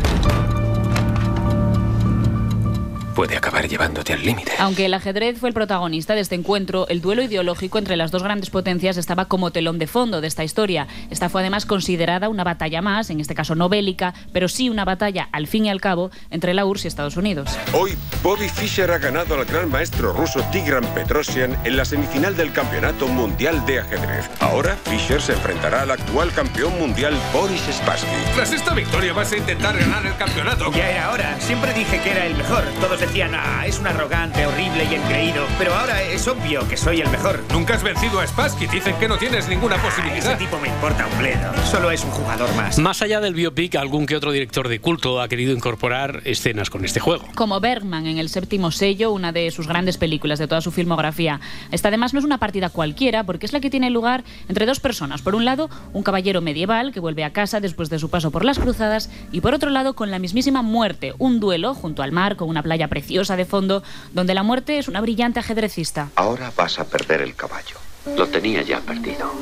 Puede acabar llevándote al límite. Aunque el ajedrez fue el protagonista de este encuentro, el duelo ideológico entre las dos grandes potencias estaba como telón de fondo de esta historia. Esta fue además considerada una batalla más, en este caso no bélica, pero sí una batalla, al fin y al cabo, entre la URSS y Estados Unidos. Hoy, Bobby Fischer ha ganado al gran maestro ruso Tigran Petrosian en la semifinal del Campeonato Mundial de Ajedrez. Ahora, Fischer se enfrentará al actual campeón mundial Boris Spassky. Tras esta victoria vas a intentar ganar el campeonato. Ya era hora. Siempre dije que era el mejor. Todos decían, ah, es un arrogante, horrible y engreído. Pero ahora es obvio que soy el mejor. Nunca has vencido a Spassky. Dicen que no tienes ninguna posibilidad. Ese tipo me importa un bledo. Solo es un jugador más. Más allá del biopic, algún que otro director de culto ha querido incorporar escenas con este juego. Como Bergman en El séptimo sello, una de sus grandes películas de toda su filmografía. Esta además no es una partida cualquiera, porque es la que tiene lugar entre dos personas. Por un lado, un caballero medieval que vuelve a casa después de su paso por las cruzadas, y por otro lado, con la mismísima muerte, un duelo junto al mar con una playa preciosa de fondo, donde la muerte es una brillante ajedrecista. Ahora vas a perder el caballo. Lo tenía ya perdido.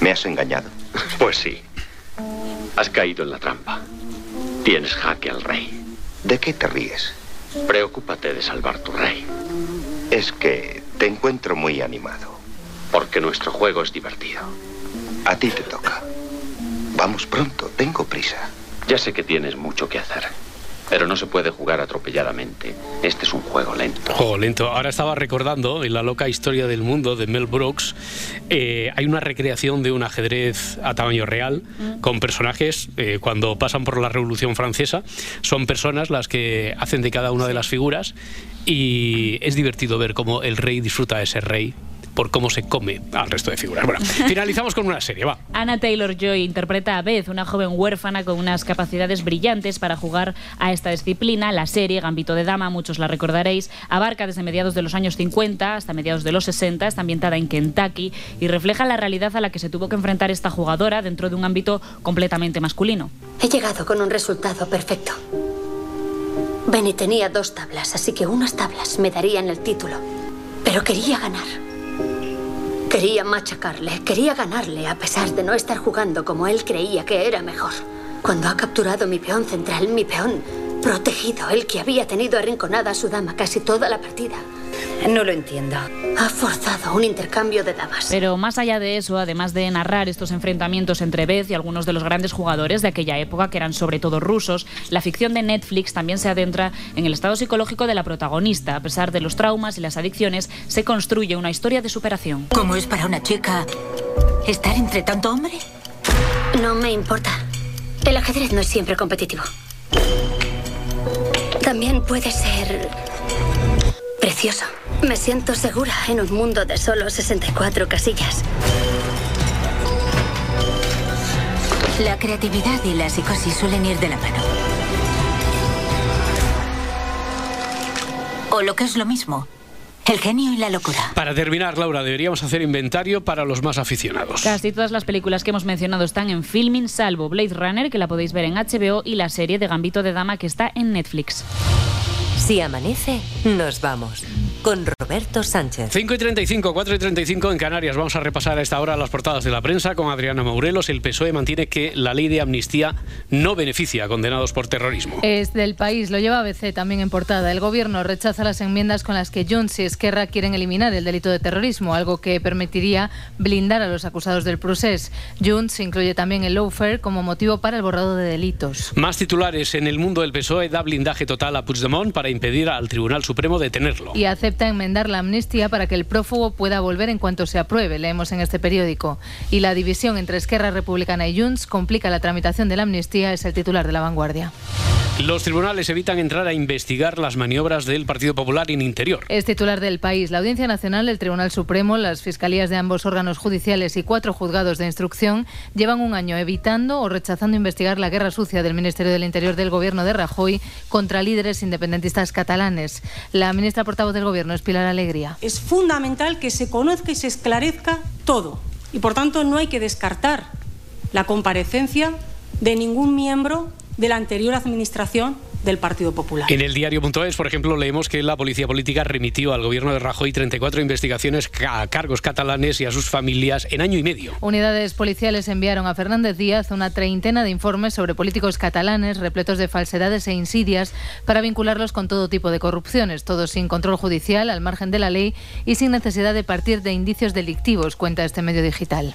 ¿Me has engañado? Pues sí. Has caído en la trampa. Tienes jaque al rey. ¿De qué te ríes? Preocúpate de salvar tu rey. Es que te encuentro muy animado. Porque nuestro juego es divertido. A ti te toca. Vamos pronto, tengo prisa. Ya sé que tienes mucho que hacer. Pero no se puede jugar atropelladamente. Este es un juego lento. Juego lento. Ahora estaba recordando en la loca historia del mundo de Mel Brooks, eh, hay una recreación de un ajedrez a tamaño real con personajes eh, cuando pasan por la Revolución Francesa. Son personas las que hacen de cada una de las figuras y es divertido ver cómo el rey disfruta de ser rey por cómo se come al resto de figuras. Bueno, finalizamos con una serie, va. Anna Taylor Joy interpreta a Beth, una joven huérfana con unas capacidades brillantes para jugar a esta disciplina. La serie Gambito de Dama, muchos la recordaréis, abarca desde mediados de los años 50 hasta mediados de los 60, está ambientada en Kentucky y refleja la realidad a la que se tuvo que enfrentar esta jugadora dentro de un ámbito completamente masculino. He llegado con un resultado perfecto. Benny tenía dos tablas, así que unas tablas me darían el título. Pero quería ganar. Quería machacarle, quería ganarle a pesar de no estar jugando como él creía que era mejor. Cuando ha capturado mi peón central, mi peón protegido, el que había tenido arrinconada a su dama casi toda la partida. No lo entiendo. Ha forzado un intercambio de damas. Pero más allá de eso, además de narrar estos enfrentamientos entre Beth y algunos de los grandes jugadores de aquella época, que eran sobre todo rusos, la ficción de Netflix también se adentra en el estado psicológico de la protagonista. A pesar de los traumas y las adicciones, se construye una historia de superación. ¿Cómo es para una chica estar entre tanto hombre? No me importa. El ajedrez no es siempre competitivo. También puede ser precioso. Me siento segura en un mundo de solo 64 casillas. La creatividad y la psicosis suelen ir de la mano. O lo que es lo mismo, el genio y la locura. Para terminar, Laura, deberíamos hacer inventario para los más aficionados. Casi todas las películas que hemos mencionado están en filming, salvo Blade Runner, que la podéis ver en HBO, y la serie de Gambito de Dama, que está en Netflix. Si amanece, nos vamos. Con Roberto Sánchez. 5 y 35, 4 y 35 en Canarias. Vamos a repasar a esta hora las portadas de la prensa con Adriana Maurelos. El PSOE mantiene que la ley de amnistía no beneficia a condenados por terrorismo. Es del país, lo lleva ABC también en portada. El gobierno rechaza las enmiendas con las que Junts y Esquerra quieren eliminar el delito de terrorismo, algo que permitiría blindar a los acusados del procés. Junts incluye también el lawfare como motivo para el borrado de delitos. Más titulares en el mundo del PSOE da blindaje total a Puigdemont para impedir al Tribunal Supremo detenerlo. Y acepta enmendar la amnistía para que el prófugo pueda volver en cuanto se apruebe, leemos en este periódico. Y la división entre Esquerra Republicana y Junts complica la tramitación de la amnistía, es el titular de la vanguardia. Los tribunales evitan entrar a investigar las maniobras del Partido Popular en interior. Es titular del país. La Audiencia Nacional, el Tribunal Supremo, las fiscalías de ambos órganos judiciales y cuatro juzgados de instrucción llevan un año evitando o rechazando investigar la guerra sucia del Ministerio del Interior del Gobierno de Rajoy contra líderes independentistas catalanes. La ministra portavoz del Gobierno es Pilar Alegría. Es fundamental que se conozca y se esclarezca todo. Y por tanto no hay que descartar la comparecencia de ningún miembro de la anterior administración del Partido Popular. En el diario.es, por ejemplo, leemos que la policía política remitió al gobierno de Rajoy 34 investigaciones a cargos catalanes y a sus familias en año y medio. Unidades policiales enviaron a Fernández Díaz una treintena de informes sobre políticos catalanes repletos de falsedades e insidias para vincularlos con todo tipo de corrupciones, todos sin control judicial, al margen de la ley y sin necesidad de partir de indicios delictivos, cuenta este medio digital.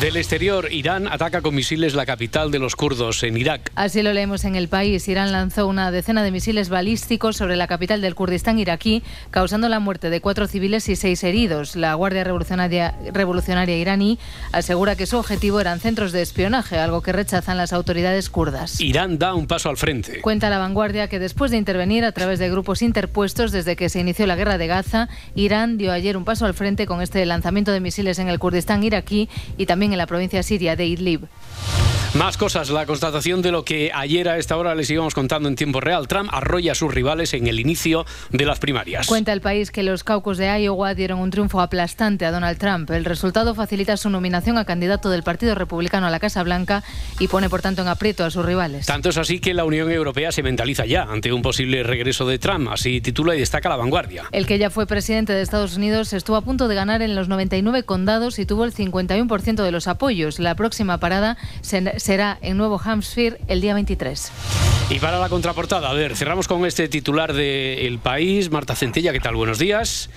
Del exterior, Irán ataca con misiles la capital de los kurdos en Irak. Así lo leemos en el país. Irán lanzó una decena de misiles balísticos sobre la capital del Kurdistán iraquí, causando la muerte de cuatro civiles y seis heridos. La Guardia Revolucionaria, Revolucionaria iraní asegura que su objetivo eran centros de espionaje, algo que rechazan las autoridades kurdas. Irán da un paso al frente. Cuenta la vanguardia que después de intervenir a través de grupos interpuestos desde que se inició la guerra de Gaza, Irán dio ayer un paso al frente con este lanzamiento de misiles en el Kurdistán iraquí y también en la provincia siria de Idlib. Más cosas, la constatación de lo que ayer a esta hora les íbamos contando en tiempo real. Trump arrolla a sus rivales en el inicio de las primarias. Cuenta el país que los caucus de Iowa dieron un triunfo aplastante a Donald Trump. El resultado facilita su nominación a candidato del Partido Republicano a la Casa Blanca y pone por tanto en aprieto a sus rivales. Tanto es así que la Unión Europea se mentaliza ya ante un posible regreso de Trump, así titula y destaca la vanguardia. El que ya fue presidente de Estados Unidos estuvo a punto de ganar en los 99 condados y tuvo el 51% de los apoyos. La próxima parada será en Nuevo Hampshire el día 23. Y para la contraportada, a ver, cerramos con este titular de El País. Marta Centella, ¿qué tal? Buenos días.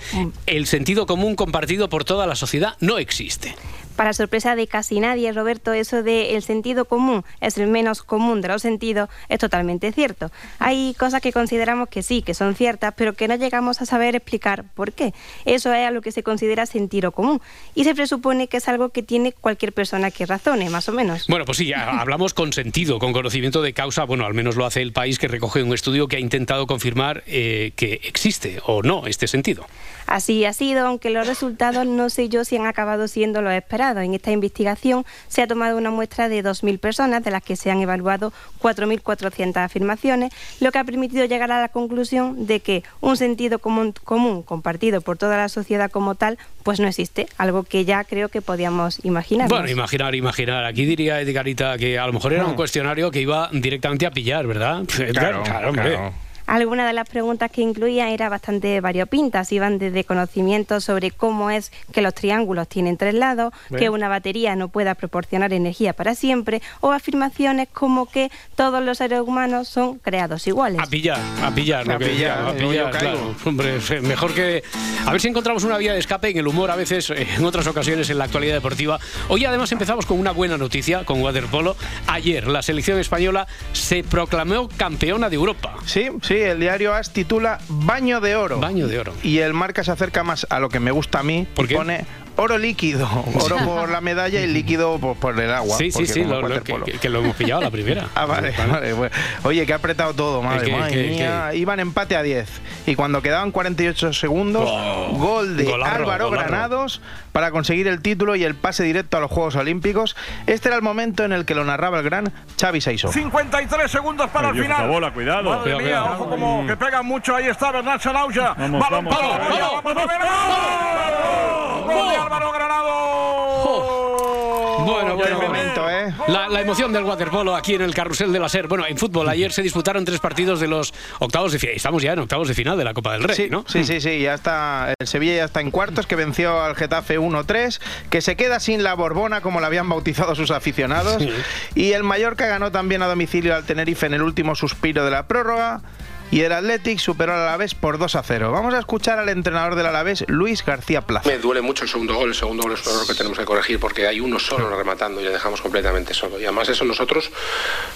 El sentido común compartido por toda la sociedad no existe. Para sorpresa de casi nadie, Roberto, eso de el sentido común es el menos común de los sentidos es totalmente cierto. Hay cosas que consideramos que sí, que son ciertas, pero que no llegamos a saber explicar por qué. Eso es a lo que se considera sentido común. Y se presupone que es algo que tiene cualquier persona que razone, más o menos. Bueno, pues sí, hablamos con sentido, con conocimiento de causa. Bueno, al menos lo hace el país que recoge un estudio que ha intentado confirmar eh, que existe o no este sentido. Así ha sido, aunque los resultados no sé yo si han acabado siendo los esperados. En esta investigación se ha tomado una muestra de 2.000 personas, de las que se han evaluado 4.400 afirmaciones, lo que ha permitido llegar a la conclusión de que un sentido común, común compartido por toda la sociedad como tal, pues no existe, algo que ya creo que podíamos imaginar. Bueno, imaginar, imaginar. Aquí diría Edgarita que a lo mejor era un cuestionario que iba directamente a pillar, ¿verdad? Claro, hombre. claro. Algunas de las preguntas que incluía era bastante variopintas, iban desde conocimientos sobre cómo es que los triángulos tienen tres lados, Bien. que una batería no pueda proporcionar energía para siempre, o afirmaciones como que todos los seres humanos son creados iguales. A pillar, a pillar, lo A que pillar, decía, a pillar, claro. Hombre, fe- mejor que... A ver si encontramos una vía de escape en el humor a veces, eh, en otras ocasiones en la actualidad deportiva. Hoy además empezamos con una buena noticia, con waterpolo. Ayer la selección española se proclamó campeona de Europa. Sí, sí, el diario AS titula Baño de Oro. Baño de oro. Y el marca se acerca más a lo que me gusta a mí. ¿Por y qué? Pone oro líquido. Oro por la medalla y líquido por, por el agua. Sí, sí, sí, lo- lo- que, que lo hemos pillado a la primera. Ah, vale, vale. bueno. Oye, que ha apretado todo, madre, ¿El qué, madre qué, mía. Iban empate a 10. Y cuando quedaban 48 segundos, gol de Golarro, Álvaro golarro. Granados para conseguir el título y el pase directo a los Juegos Olímpicos. Este era el momento en el que lo narraba el gran Xavi Saiso. 53 segundos para el Dios, final. bola, cuidado. Madre Cuidado, mía, cuidado. ojo como que pega mucho. Ahí está Bernat Sanauja. Vamos, Balón vamos, para la vamos. Villa, vamos a ver, ¡gol! ¡Gol de Álvaro Granado! Bueno, Qué bueno, momento, ¿eh? La, la emoción del waterpolo aquí en el carrusel de la SER. Bueno, en fútbol ayer se disputaron tres partidos de los octavos de final. Estamos ya en octavos de final de la Copa del Rey, Sí, ¿no? sí, sí, sí, ya está. El Sevilla ya está en cuartos, que venció al Getafe 1-3, que se queda sin la Borbona, como la habían bautizado sus aficionados. Sí. Y el Mallorca ganó también a domicilio al Tenerife en el último suspiro de la prórroga. Y el Athletic superó al Alavés por 2 a 0. Vamos a escuchar al entrenador del Alavés, Luis García Plaza. Me duele mucho el segundo gol. El segundo gol es un error que tenemos que corregir porque hay uno solo rematando y le dejamos completamente solo. Y además eso nosotros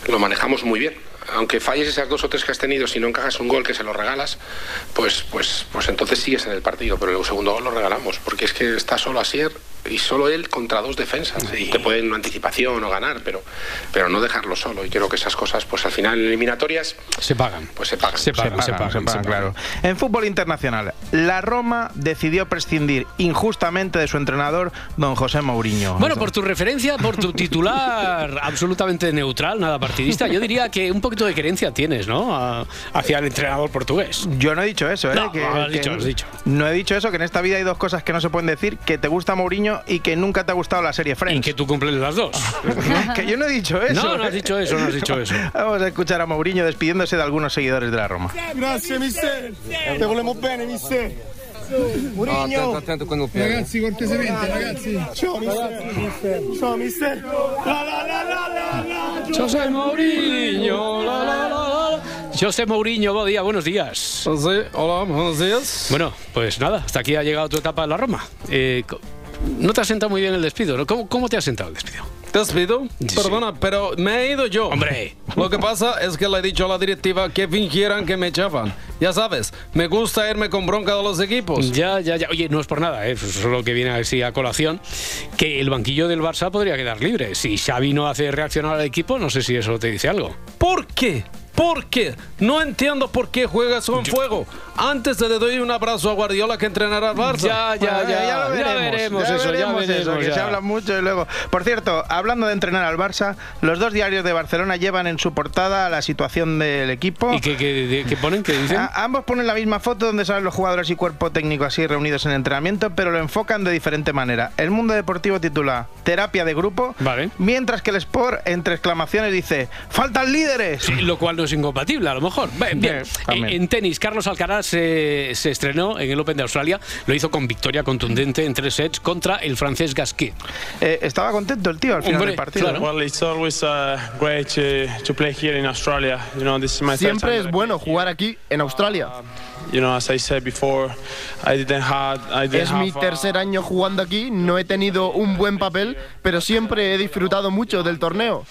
lo manejamos muy bien. Aunque falles esas dos o tres que has tenido, si no encajas un gol que se lo regalas, pues, pues, pues entonces sigues en el partido. Pero el segundo gol lo regalamos porque es que está solo Asier y solo él contra dos defensas. Y te pueden una anticipación o ganar, pero, pero no dejarlo solo. Y creo que esas cosas, pues al final en eliminatorias, Se pagan. pues se pagan. Se pagan, se pagan, se pagan, claro. En fútbol internacional, la Roma decidió prescindir injustamente de su entrenador, don José Mourinho. Bueno, por tu referencia, por tu titular absolutamente neutral, nada partidista, yo diría que un poquito de querencia tienes, ¿no? A- hacia el entrenador portugués. Yo no he dicho eso, ¿eh? No, que, has que- dicho, has dicho. No he dicho eso, que en esta vida hay dos cosas que no se pueden decir, que te gusta Mourinho y que nunca te ha gustado la serie Friends. Y que tú cumples las dos. que yo no he dicho eso. No, no has ¿eh? dicho eso, no has dicho eso. Vamos a escuchar a Mourinho despidiéndose de algunos seguidores de la Roma. Grazie mister, te volemo bene mister. Mourinho. attento. Ragazzi, cortesemente, ragazzi. Ciao mister. Ciao mister. La la la la la la. José Mourinho, la, la, la, la. José Mourinho, buen día, buenos días. Sí, hola, buenos días. Bueno, pues nada, hasta aquí ha llegado tu etapa en la Roma. Eh, no te ha sentado muy bien el despido, ¿no? ¿Cómo, cómo te ha sentado el despido? ¿Despido? Perdona, pero me he ido yo. Hombre. Lo que pasa es que le he dicho a la directiva que fingieran que me echaban. Ya sabes, me gusta irme con bronca de los equipos. Ya, ya, ya. Oye, no es por nada, ¿eh? solo que viene así a colación, que el banquillo del Barça podría quedar libre. Si Xavi no hace reaccionar al equipo, no sé si eso te dice algo. ¿Por qué? ¿Por qué? No entiendo por qué juegas con fuego. Antes le doy un abrazo a Guardiola que entrenará al Barça. Ya, ya, ya, lo ya veremos eso, ya veremos eso, que ya. se habla mucho y luego. Por cierto, hablando de entrenar al Barça, los dos diarios de Barcelona llevan en su portada la situación del equipo. ¿Y qué, qué- de- qué ponen? ¿Qué dicen? A- ambos ponen la misma foto donde salen los jugadores y cuerpo técnico así reunidos en entrenamiento, pero lo enfocan de diferente manera. El mundo deportivo titula Terapia de grupo, mientras que el Sport, entre exclamaciones, dice ¡Faltan líderes! Sí, lo cual no es incompatible, a lo mejor. Bien. En, en tenis, Carlos Alcaraz se, se estrenó en el Open de Australia. Lo hizo con victoria contundente en tres sets contra el francés Gasquet. Eh, estaba contento el tío al final Hombre, del partido. claro. Well, it's always uh, great to, to play here in Australia. You know, this is my third Siempre es bueno jugar aquí, en Australia. You know, as I said before, I didn't have, I didn't Es mi uh, tercer año jugando aquí, no he tenido un buen papel, pero siempre he disfrutado mucho del torneo.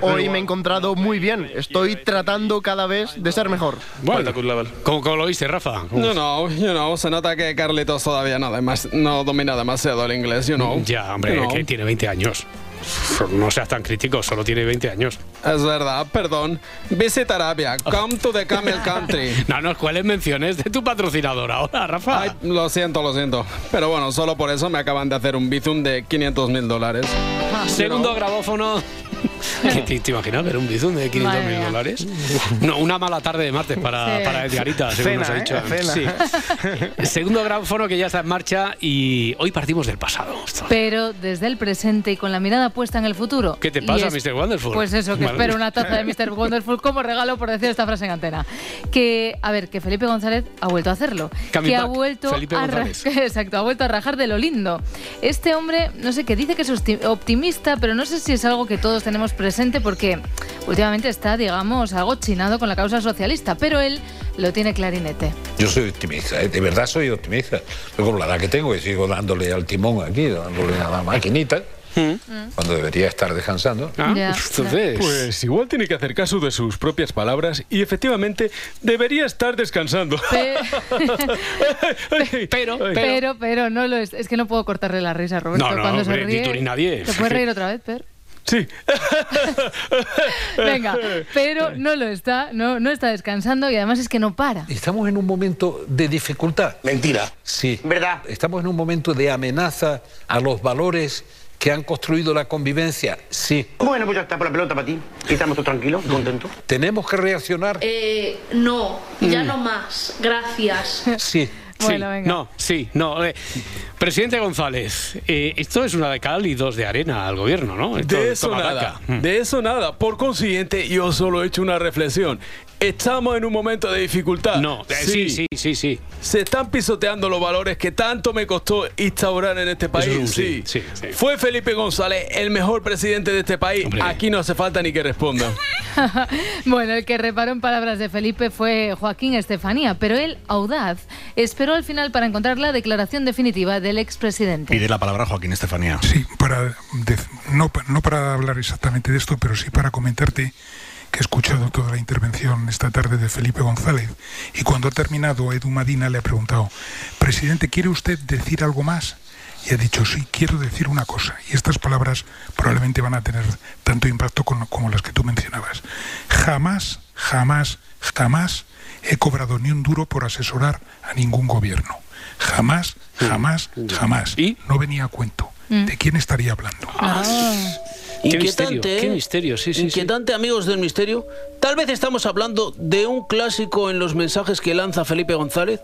Hoy me he encontrado muy bien, estoy tratando cada vez de ser mejor. quite a good level. ¿Cómo, cómo lo viste, Rafa? ¿Cómo- You know, you know, se nota que Carlitos todavía no, demas- no domina demasiado el inglés, you know. Ya, hombre, You know. que tiene 20 años. No seas tan crítico, solo tiene 20 años. Es verdad, perdón. Visit Arabia. Come to the camel country. No nos cueles menciones de tu patrocinador ahora, Rafa. Ay, lo siento, lo siento. Pero bueno, solo por eso me acaban de hacer un bizum de 500 mil dólares. Segundo grabófono. ¿Te, te, imaginas ver un bizum de 500 Madre mil dólares? No, una mala tarde de martes para, Sí. para Edgarita, según Cena, nos ha ¿eh? dicho. Cena. Sí. Segundo que ya está en marcha y hoy partimos del pasado. Pero desde el presente y con la mirada puesta en el futuro. ¿Qué te pasa, es- Mr. Wonderful? Pues eso, que espero una taza de Mr. Wonderful como regalo por decir esta frase en antena. Que, a ver, que Felipe González ha vuelto a hacerlo. Coming que ha vuelto Felipe a. Exacto, ha vuelto a rajar de lo lindo. Este hombre, no sé, que dice que es opti- optimista, pero no sé si es algo que todos tenemos presente porque últimamente está, digamos, algo chinado con la causa socialista, pero él lo tiene clarinete. Yo soy optimista, ¿eh? de verdad soy optimista. Yo con la edad que tengo y sigo dándole al timón aquí, dándole a la maquinita, cuando debería estar descansando. Ah, entonces. Pues igual tiene que hacer caso de sus propias palabras y efectivamente debería estar descansando. pero, Pero, pero, no lo es. Es que no puedo cortarle la risa, Roberto. No, no, cuando se hombre, ni ríe. tú ni nadie. ¿Te puedes reír otra vez, Per? Sí. Venga, pero no lo está, no, no está descansando y además es que no para. Estamos en un momento de dificultad. Mentira. Sí. ¿Verdad? Estamos en un momento de amenaza a los valores que han construido la convivencia. Sí. Bueno, pues ya está por la pelota para ti. Y estamos todos tranquilos, contentos. Tenemos que reaccionar. Eh, no, ya no más. Gracias. Sí. Sí, No, sí, no. eh, presidente González, eh, esto es una de cal y dos de arena al gobierno, ¿no? Esto De es eso nada. Mm. de eso nada. Por consiguiente, yo solo he hecho una reflexión. Estamos en un momento de dificultad. No, eh, sí, sí, sí, sí. Se están pisoteando los valores que tanto me costó instaurar en este país. es un sí, sí, sí. Fue Felipe González el mejor presidente de este país. Aquí no hace falta ni que responda. Bueno, el que reparó en palabras de Felipe fue Joaquín Estefanía, pero él, audaz, esperó al final para encontrar la declaración definitiva del expresidente. Pide la palabra Joaquín Estefanía. Sí, para no, no para hablar exactamente de esto, pero sí para comentarte que he escuchado toda la intervención esta tarde de Felipe González y cuando ha terminado Edu Madina le ha preguntado, presidente, ¿quiere usted decir algo más? Y ha dicho, sí, quiero decir una cosa. Y estas palabras probablemente van a tener tanto impacto con- como las que tú mencionabas. Jamás, jamás, jamás he cobrado ni un duro por asesorar a ningún gobierno. Jamás, jamás, jamás. No venía a cuento. ¿De quién estaría hablando? Qué Inquietante, misterio, ¿eh? qué misterio, sí, sí, sí. Inquietante, amigos del misterio. Tal vez estamos hablando de un clásico en los mensajes que lanza Felipe González.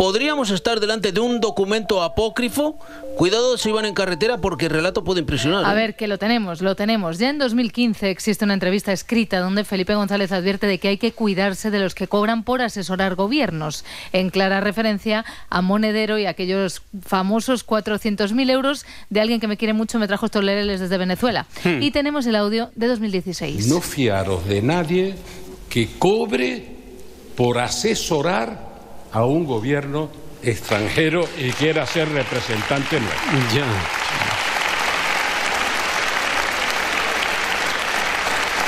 ¿Podríamos estar delante de un documento apócrifo? Cuidado si van en carretera porque el relato puede impresionar. A ¿eh? ver, que lo tenemos, lo tenemos. Ya en 2015 existe una entrevista escrita donde Felipe González advierte de que hay que cuidarse de los que cobran por asesorar gobiernos, en clara referencia a Monedero y aquellos famosos 400.000 euros de alguien que me quiere mucho, me trajo estos lereles desde Venezuela. Hmm. Y tenemos el audio de 2016. No fiaros de nadie que cobre por asesorar a un gobierno extranjero y quiera ser representante nuestro.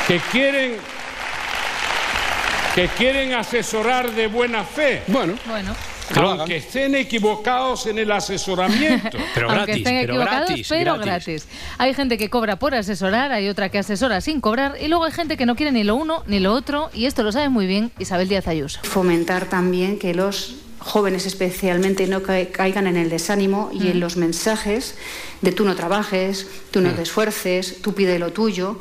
Que quieren que quieren asesorar de buena fe. Bueno, bueno. Aunque estén equivocados en el asesoramiento. Aunque estén equivocados, pero gratis. Hay gente que cobra por asesorar, hay otra que asesora sin cobrar y luego hay gente que no quiere ni lo uno ni lo otro y esto lo sabe muy bien Isabel Díaz Ayuso. fomentar también que los jóvenes especialmente no ca- caigan en el desánimo y en los mensajes de tú no trabajes, tú no te esfuerces, tú pide lo tuyo.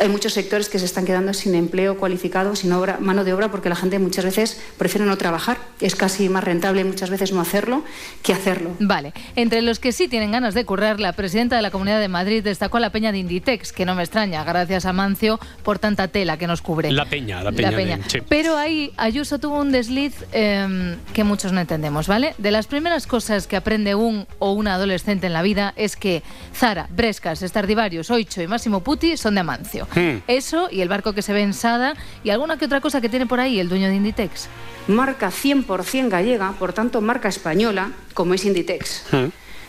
Hay muchos sectores que se están quedando sin empleo cualificado, sin obra, mano de obra, porque la gente muchas veces prefiere no trabajar. Es casi más rentable muchas veces no hacerlo que hacerlo. Vale, entre los que sí tienen ganas de currar, la presidenta de la Comunidad de Madrid destacó a la peña de Inditex, que no me extraña, gracias a Mancio por tanta tela que nos cubre. La peña, la peña. de- sí. Pero ahí Ayuso tuvo un desliz eh, que muchos no entendemos, ¿vale? De las primeras cosas que aprende un o una adolescente en la vida es que Zara, Brescas, Stradivarius, Oicho y Máximo Putti son de Amancio. Hmm. Eso y el barco que se ve en Sada y alguna que otra cosa que tiene por ahí el dueño de Inditex. Marca 100% gallega, por tanto marca española, como es Inditex.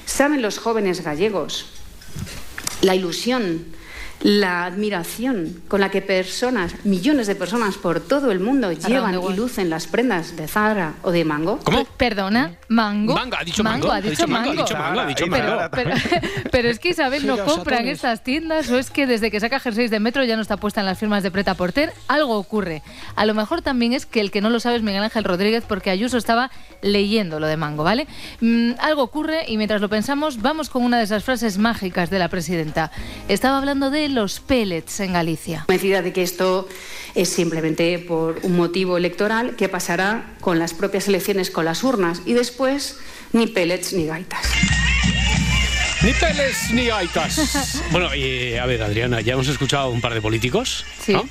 ¿Saben los jóvenes gallegos la ilusión la admiración con la que personas, millones de personas por todo el mundo llevan y lucen las prendas de Zara o de Mango. ¿Cómo? Perdona, mango. Manga, ha dicho mango. ha dicho mango. ha dicho mango, ha dicho Pero, mango. pero- pero es que Isabel no Pero compra en satones. estas tiendas o es que desde que saca jerseys de metro ya no está puesta en las firmas de Preta Porter. Algo ocurre. A lo mejor también es que el que no lo sabe es Miguel Ángel Rodríguez porque Ayuso estaba leyendo lo de Mango, ¿vale? Mm, algo ocurre y mientras lo pensamos vamos con una de esas frases mágicas de la presidenta. Estaba hablando de los pellets en Galicia. Convencida de que esto es simplemente por un motivo electoral que pasará con las propias elecciones, con las urnas y después ni pellets ni gaitas. Ni peles ni gaitas. Bueno, y a ver, Adriana, ya hemos escuchado un par de políticos, ¿no?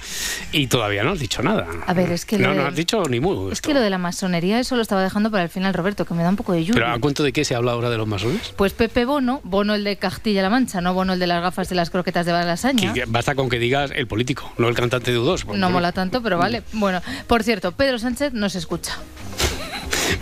Y todavía no has dicho nada. A ver, es que No, lo no de- has dicho ni mu. Es que lo de la masonería eso lo estaba dejando para el final Roberto, que me da un poco de yuyu. Pero ¿a cuento de qué se habla ahora de los masones? Pues Pepe Bono, Bono el de Castilla-La Mancha, no Bono el de las gafas de las croquetas de Balasaña. Que- que basta con que digas el político, no el cantante de U2. No mola tanto, pero vale. Bueno, por cierto, Pedro Sánchez no se escucha.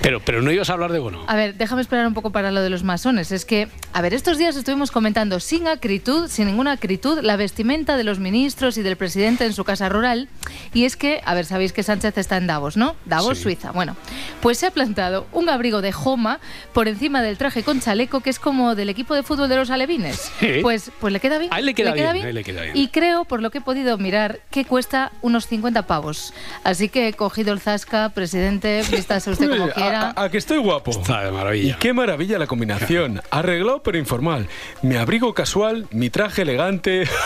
Pero, pero no ibas a hablar de Bono. A ver, déjame esperar un poco para lo de los masones. Es que, a ver, estos días estuvimos comentando sin acritud, sin ninguna acritud, la vestimenta de los ministros y del presidente en su casa rural. Y es que, a ver, sabéis que Sánchez está en Davos, ¿no? Davos, Sí. Suiza. Bueno, pues se ha plantado un abrigo de Joma por encima del traje con chaleco que es como del equipo de fútbol de los alevines. Sí. Pues, pues le queda bien. A él le queda bien, a él le queda bien. Y creo, por lo que he podido mirar, que cuesta unos 50 pavos. Así que he cogido el zasca, presidente, vístase usted como Oye, quiera. A, a- a que estoy guapo. Está de maravilla. Y qué maravilla la combinación. Arreglado pero informal. Mi abrigo casual, mi traje elegante.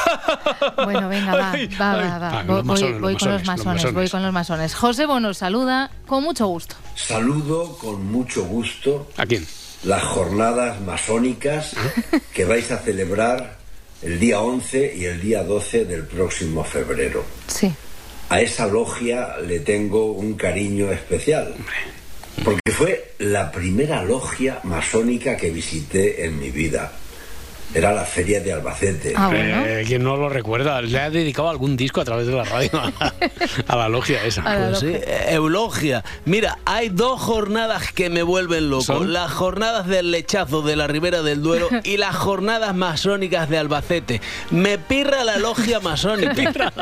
Bueno, venga, va, Ay, va, ay. va, va. Ah, Voy, masones, voy los con los masones, los masones, voy masones. con los masones. José Bono saluda con mucho gusto. Saludo con mucho gusto ¿A quién? las jornadas masónicas que vais a celebrar el día 11 y el día 12 del próximo febrero. Sí. A esa logia le tengo un cariño especial. Porque fue la primera logia masónica que visité en mi vida. Era la feria de Albacete. Ah, Eh, ¿Quién no lo recuerda? ¿Le ha dedicado algún disco a través de la radio a, a la logia esa? Pues sí, Eulogia. Mira, hay dos jornadas que me vuelven loco. ¿Son? Las jornadas del lechazo de la Ribera del Duero y las jornadas masónicas de Albacete. Me pirra la logia masónica.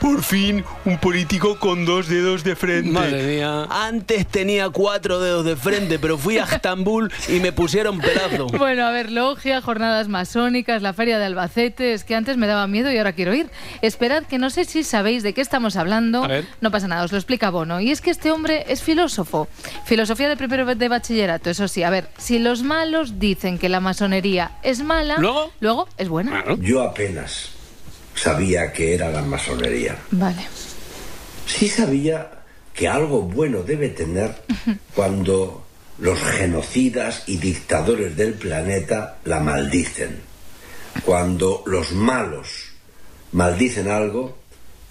Por fin, un político con dos dedos de frente. Madre mía. Antes tenía cuatro dedos de frente, pero fui a Estambul y me pusieron pedazo. Bueno, a ver, logia, jornadas masónicas, la feria de Albacete. Es que antes me daba miedo y ahora quiero ir. Esperad que no sé si sabéis de qué estamos hablando. A ver. No pasa nada, os lo explica Bono. Y es que este hombre es filósofo. Filosofía de primero de bachillerato, eso sí. A ver, si los malos dicen que la masonería es mala, ¿Luego? luego es buena. Yo apenas sabía que era la masonería. Vale. Sí sabía que algo bueno debe tener cuando los genocidas y dictadores del planeta la maldicen. Cuando los malos maldicen algo,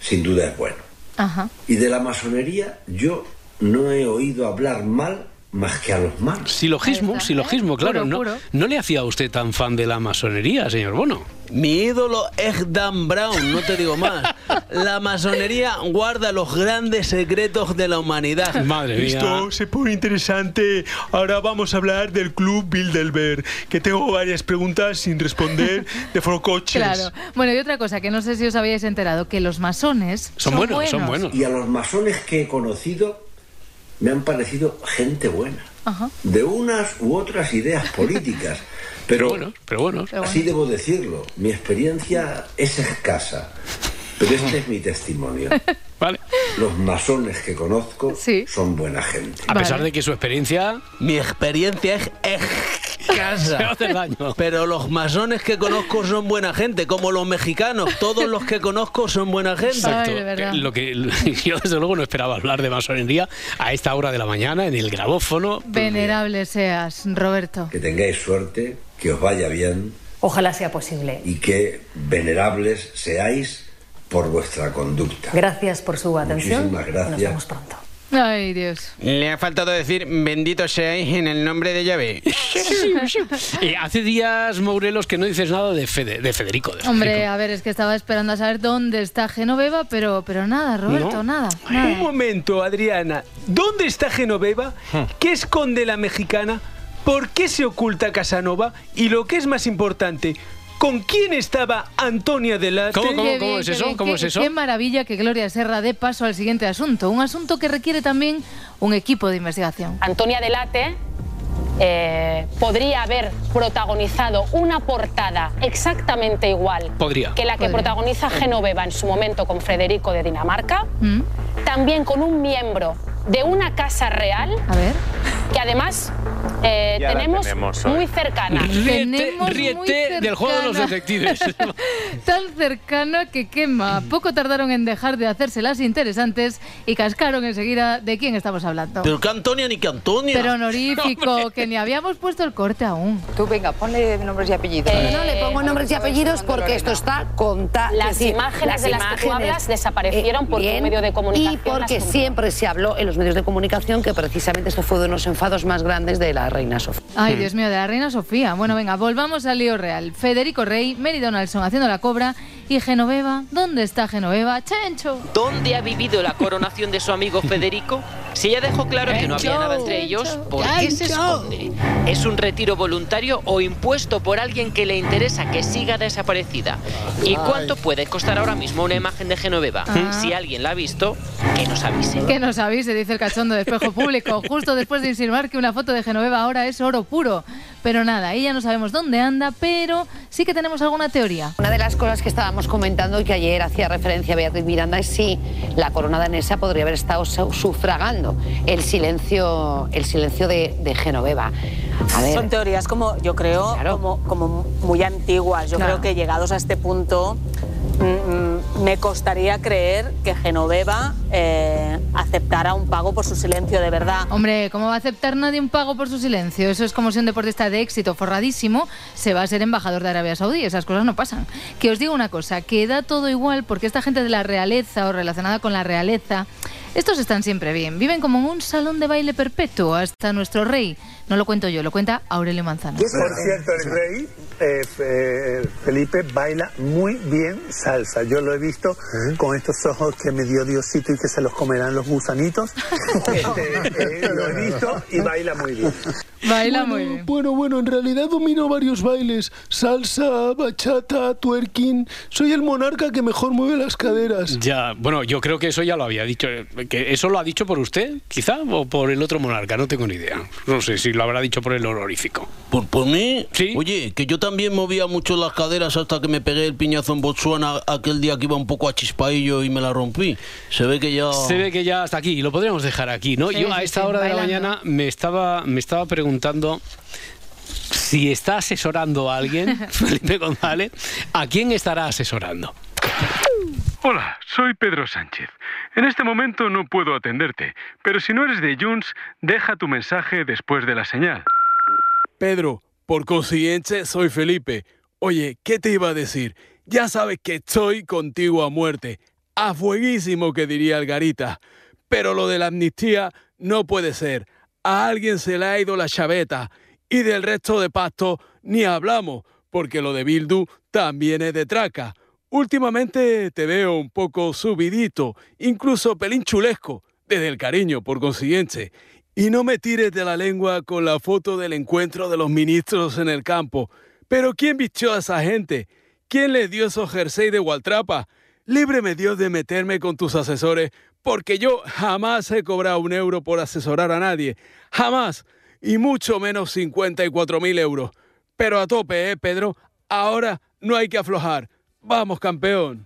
sin duda es bueno. Ajá. Y de la masonería yo no he oído hablar mal más que a los malos. Silogismo, silogismo, claro. Puro, no, puro. ¿No le hacía a usted tan fan de la masonería, señor Bono? Mi ídolo es Dan Brown, no te digo más. La masonería guarda los grandes secretos de la humanidad. Madre Esto se pone interesante. Ahora vamos a hablar del Club Bilderberg, que tengo varias preguntas sin responder de forcoches. Claro. Bueno, y otra cosa que no sé si os habíais enterado, que los masones son, Y a los masones que he conocido me han parecido gente buena, Ajá. de unas u otras ideas políticas. Pero, pero bueno. así debo decirlo, mi experiencia es escasa, pero este es mi testimonio. Vale. Los masones que conozco son buena gente. A pesar de que su experiencia... Mi experiencia es escasa. Pero los masones que conozco son buena gente, como los mexicanos. Todos los que conozco son buena gente. Exacto. Eh, Lo que yo desde luego no esperaba hablar de masonería a esta hora de la mañana en el grabófono. Venerable seas, Roberto. Que tengáis suerte, que os vaya bien Ojalá sea posible. y que venerables seáis por vuestra conducta. Gracias por su atención. Muchísimas gracias. Nos vemos pronto. Ay, Dios. Le ha faltado decir bendito seáis en el nombre de Yahvé. Eh, hace días, Mourelos, que no dices nada de, Fede- de Federico. de Hombre, a ver, es que estaba esperando a saber dónde está Genoveva, pero, pero nada, Roberto, No. nada, Un nada. momento, Adriana. ¿Dónde está Genoveva? ¿Qué esconde la mexicana? ¿Por qué se oculta Casanova? Y lo que es más importante, ¿Con quién estaba Antonia Delate? ¿Cómo, es eso? bien, ¿Cómo qué- es eso? Qué maravilla que Gloria Serra dé paso al siguiente asunto. Un asunto que requiere también un equipo de investigación. Antonia Delate eh, podría haber protagonizado una portada exactamente igual Podría. que la que Podría. protagoniza Genoveva en su momento con Federico de Dinamarca, ¿Mm? también con un miembro de una casa real, A ver. que además eh, tenemos, tenemos muy cercana. Ríete, Tenemos muy ríete del juego de los cercana. detectives. Tan cercana que quema. Poco tardaron en dejar de hacerse las interesantes y cascaron enseguida de quién estamos hablando. Pero que Antonia ni que Antonia. Pero honorífico, que ni habíamos puesto el corte aún. Tú venga, ponle nombres y apellidos. Eh, no le pongo nombres y apellidos porque esto está contado. Las imágenes de las que tú hablas desaparecieron por un medio de comunicación, Y porque las siempre se habló en los medios de comunicación que precisamente esto fue uno de los enfados más grandes de la reina Sofía. Ay, Dios mío, de la reina Sofía. Bueno, venga, volvamos al lío real. Federico Rey, Mary Donaldson haciendo la cobra y Genoveva. ¿Dónde está Genoveva? ¡Chencho! ¿Dónde ha vivido la coronación de su amigo Federico? Si ella dejó claro que no había nada entre ellos, ¿por qué se esconde? ¿Es un retiro voluntario o impuesto por alguien que le interesa que siga desaparecida? ¿Y cuánto puede costar ahora mismo una imagen de Genoveva? Ah. Si alguien la ha visto, que nos avise. Que nos avise, dice el cachondo de espejo público, justo después de insinuar que una foto de Genoveva ahora es oro puro. Pero nada, ahí ya no sabemos dónde anda, pero sí que tenemos alguna teoría. Una de las cosas que estábamos comentando y que ayer hacía referencia Beatriz Miranda es si la corona danesa podría haber estado su- el silencio, el silencio de, de Genoveva. A ver, Son teorías como, yo creo, como, como muy antiguas. Yo Claro. creo que llegados a este punto mm, mm, me costaría creer que Genoveva eh, aceptara un pago por su silencio de verdad. Hombre, ¿cómo va a aceptar nadie un pago por su silencio? Eso es como si un deportista de éxito forradísimo se va a ser embajador de Arabia Saudí. Esas cosas no pasan. Que os digo una cosa, que da todo igual porque esta gente de la realeza o relacionada con la realeza, estos están siempre bien. Viven como en un salón de baile perpetuo. Hasta nuestro rey, no lo cuento yo, lo cuenta Aurelio Manzano. Por cierto, el rey eh, eh, Felipe baila muy bien salsa. Yo lo he visto con estos ojos que me dio Diosito y que se los comerán los gusanitos. Este, eh, lo he visto y baila muy bien. Baila bueno, muy bien. Bueno, bueno, en realidad domino varios bailes. Salsa, bachata, twerking. Soy el monarca que mejor mueve las caderas. Ya, bueno, yo creo que eso ya lo había dicho. Que ¿Eso lo ha dicho por usted, quizá? ¿O por el otro monarca? No tengo ni idea. No sé si lo habrá dicho por el honorífico. ¿Por, por mí? Sí. Oye, que yo también movía mucho las caderas hasta que me pegué el piñazo en Botswana aquel día que iba un poco a chispaillo y me la rompí. Se ve que ya... Se ve que ya hasta aquí, y lo podríamos dejar aquí, ¿no? Sí, Yo a esta sí, hora de la mañana me estaba, me estaba preguntando si está asesorando a alguien, Felipe González, ¿a quién estará asesorando? Hola, soy Pedro Sánchez. En este momento no puedo atenderte, pero si no eres de Junts, deja tu mensaje después de la señal. Pedro, por consiguiente, soy Felipe. Oye, ¿qué te iba a decir? Ya sabes que estoy contigo a muerte. A fueguísimo que diría Algarita. Pero lo de la amnistía no puede ser. A alguien se le ha ido la chaveta. Y del resto de pactos ni hablamos, porque lo de Bildu también es de traca. Últimamente te veo un poco subidito, incluso pelín chulesco, desde el cariño, por consiguiente. Y no me tires de la lengua con la foto del encuentro de los ministros en el campo. Pero ¿quién vistió a esa gente? ¿Quién les dio esos jersey de Waltrapa? Líbreme Dios de meterme con tus asesores, porque yo jamás he cobrado un euro por asesorar a nadie. Jamás. Y mucho menos 54 mil euros. Pero a tope, ¿eh, Pedro? Ahora no hay que aflojar. Vamos, campeón.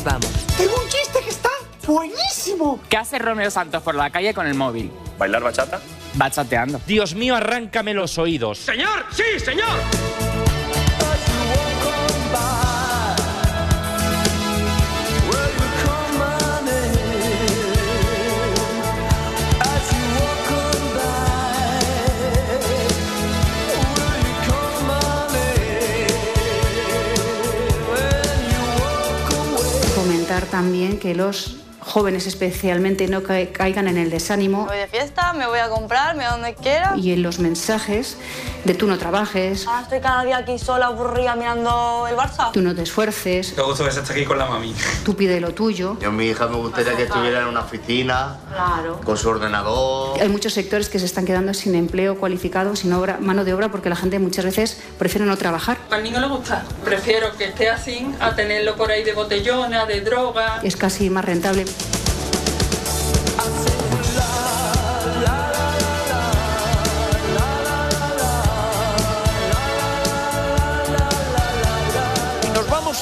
Nos vamos. Tengo un chiste que está buenísimo. ¿Qué hace Romeo Santos por la calle con el móvil? ¿Bailar bachata? Bachateando. Dios mío, arráncame los oídos. ¡Señor! ¡Sí, señor! También que los jóvenes especialmente no ca- caigan en el desánimo voy de fiesta, me voy a comprar, me voy a donde quiera. y en los mensajes de tú no trabajes, Ahora estoy cada día aquí sola, aburrida, mirando el Barça. tú no te esfuerces, Qué gusto que estés aquí con la mami. tú pide lo tuyo. Yo a mi hija me gustaría que estuviera en una oficina, Claro. con su ordenador. Hay muchos sectores que se están quedando sin empleo cualificado, sin obra, mano de obra, porque la gente muchas veces prefiere no trabajar. Al niño le gusta. Prefiero que esté así a tenerlo por ahí de botellona, de droga. Es casi más rentable.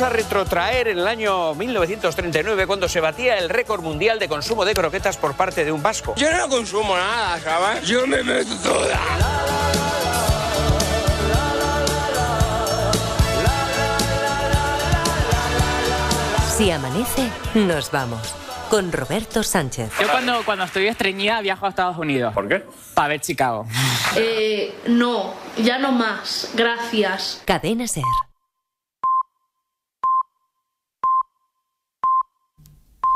Vamos a retrotraer en el año 1939 cuando se batía el récord mundial de consumo de croquetas por parte de un vasco. Yo no consumo nada, ¿sabes? Yo me meto toda. Si amanece, nos vamos. Con Roberto Sánchez. Yo cuando, cuando estoy estreñida viajo a Estados Unidos. ¿Por qué? Para ver Chicago. Eh, no, ya no más. Gracias. Cadena Ser.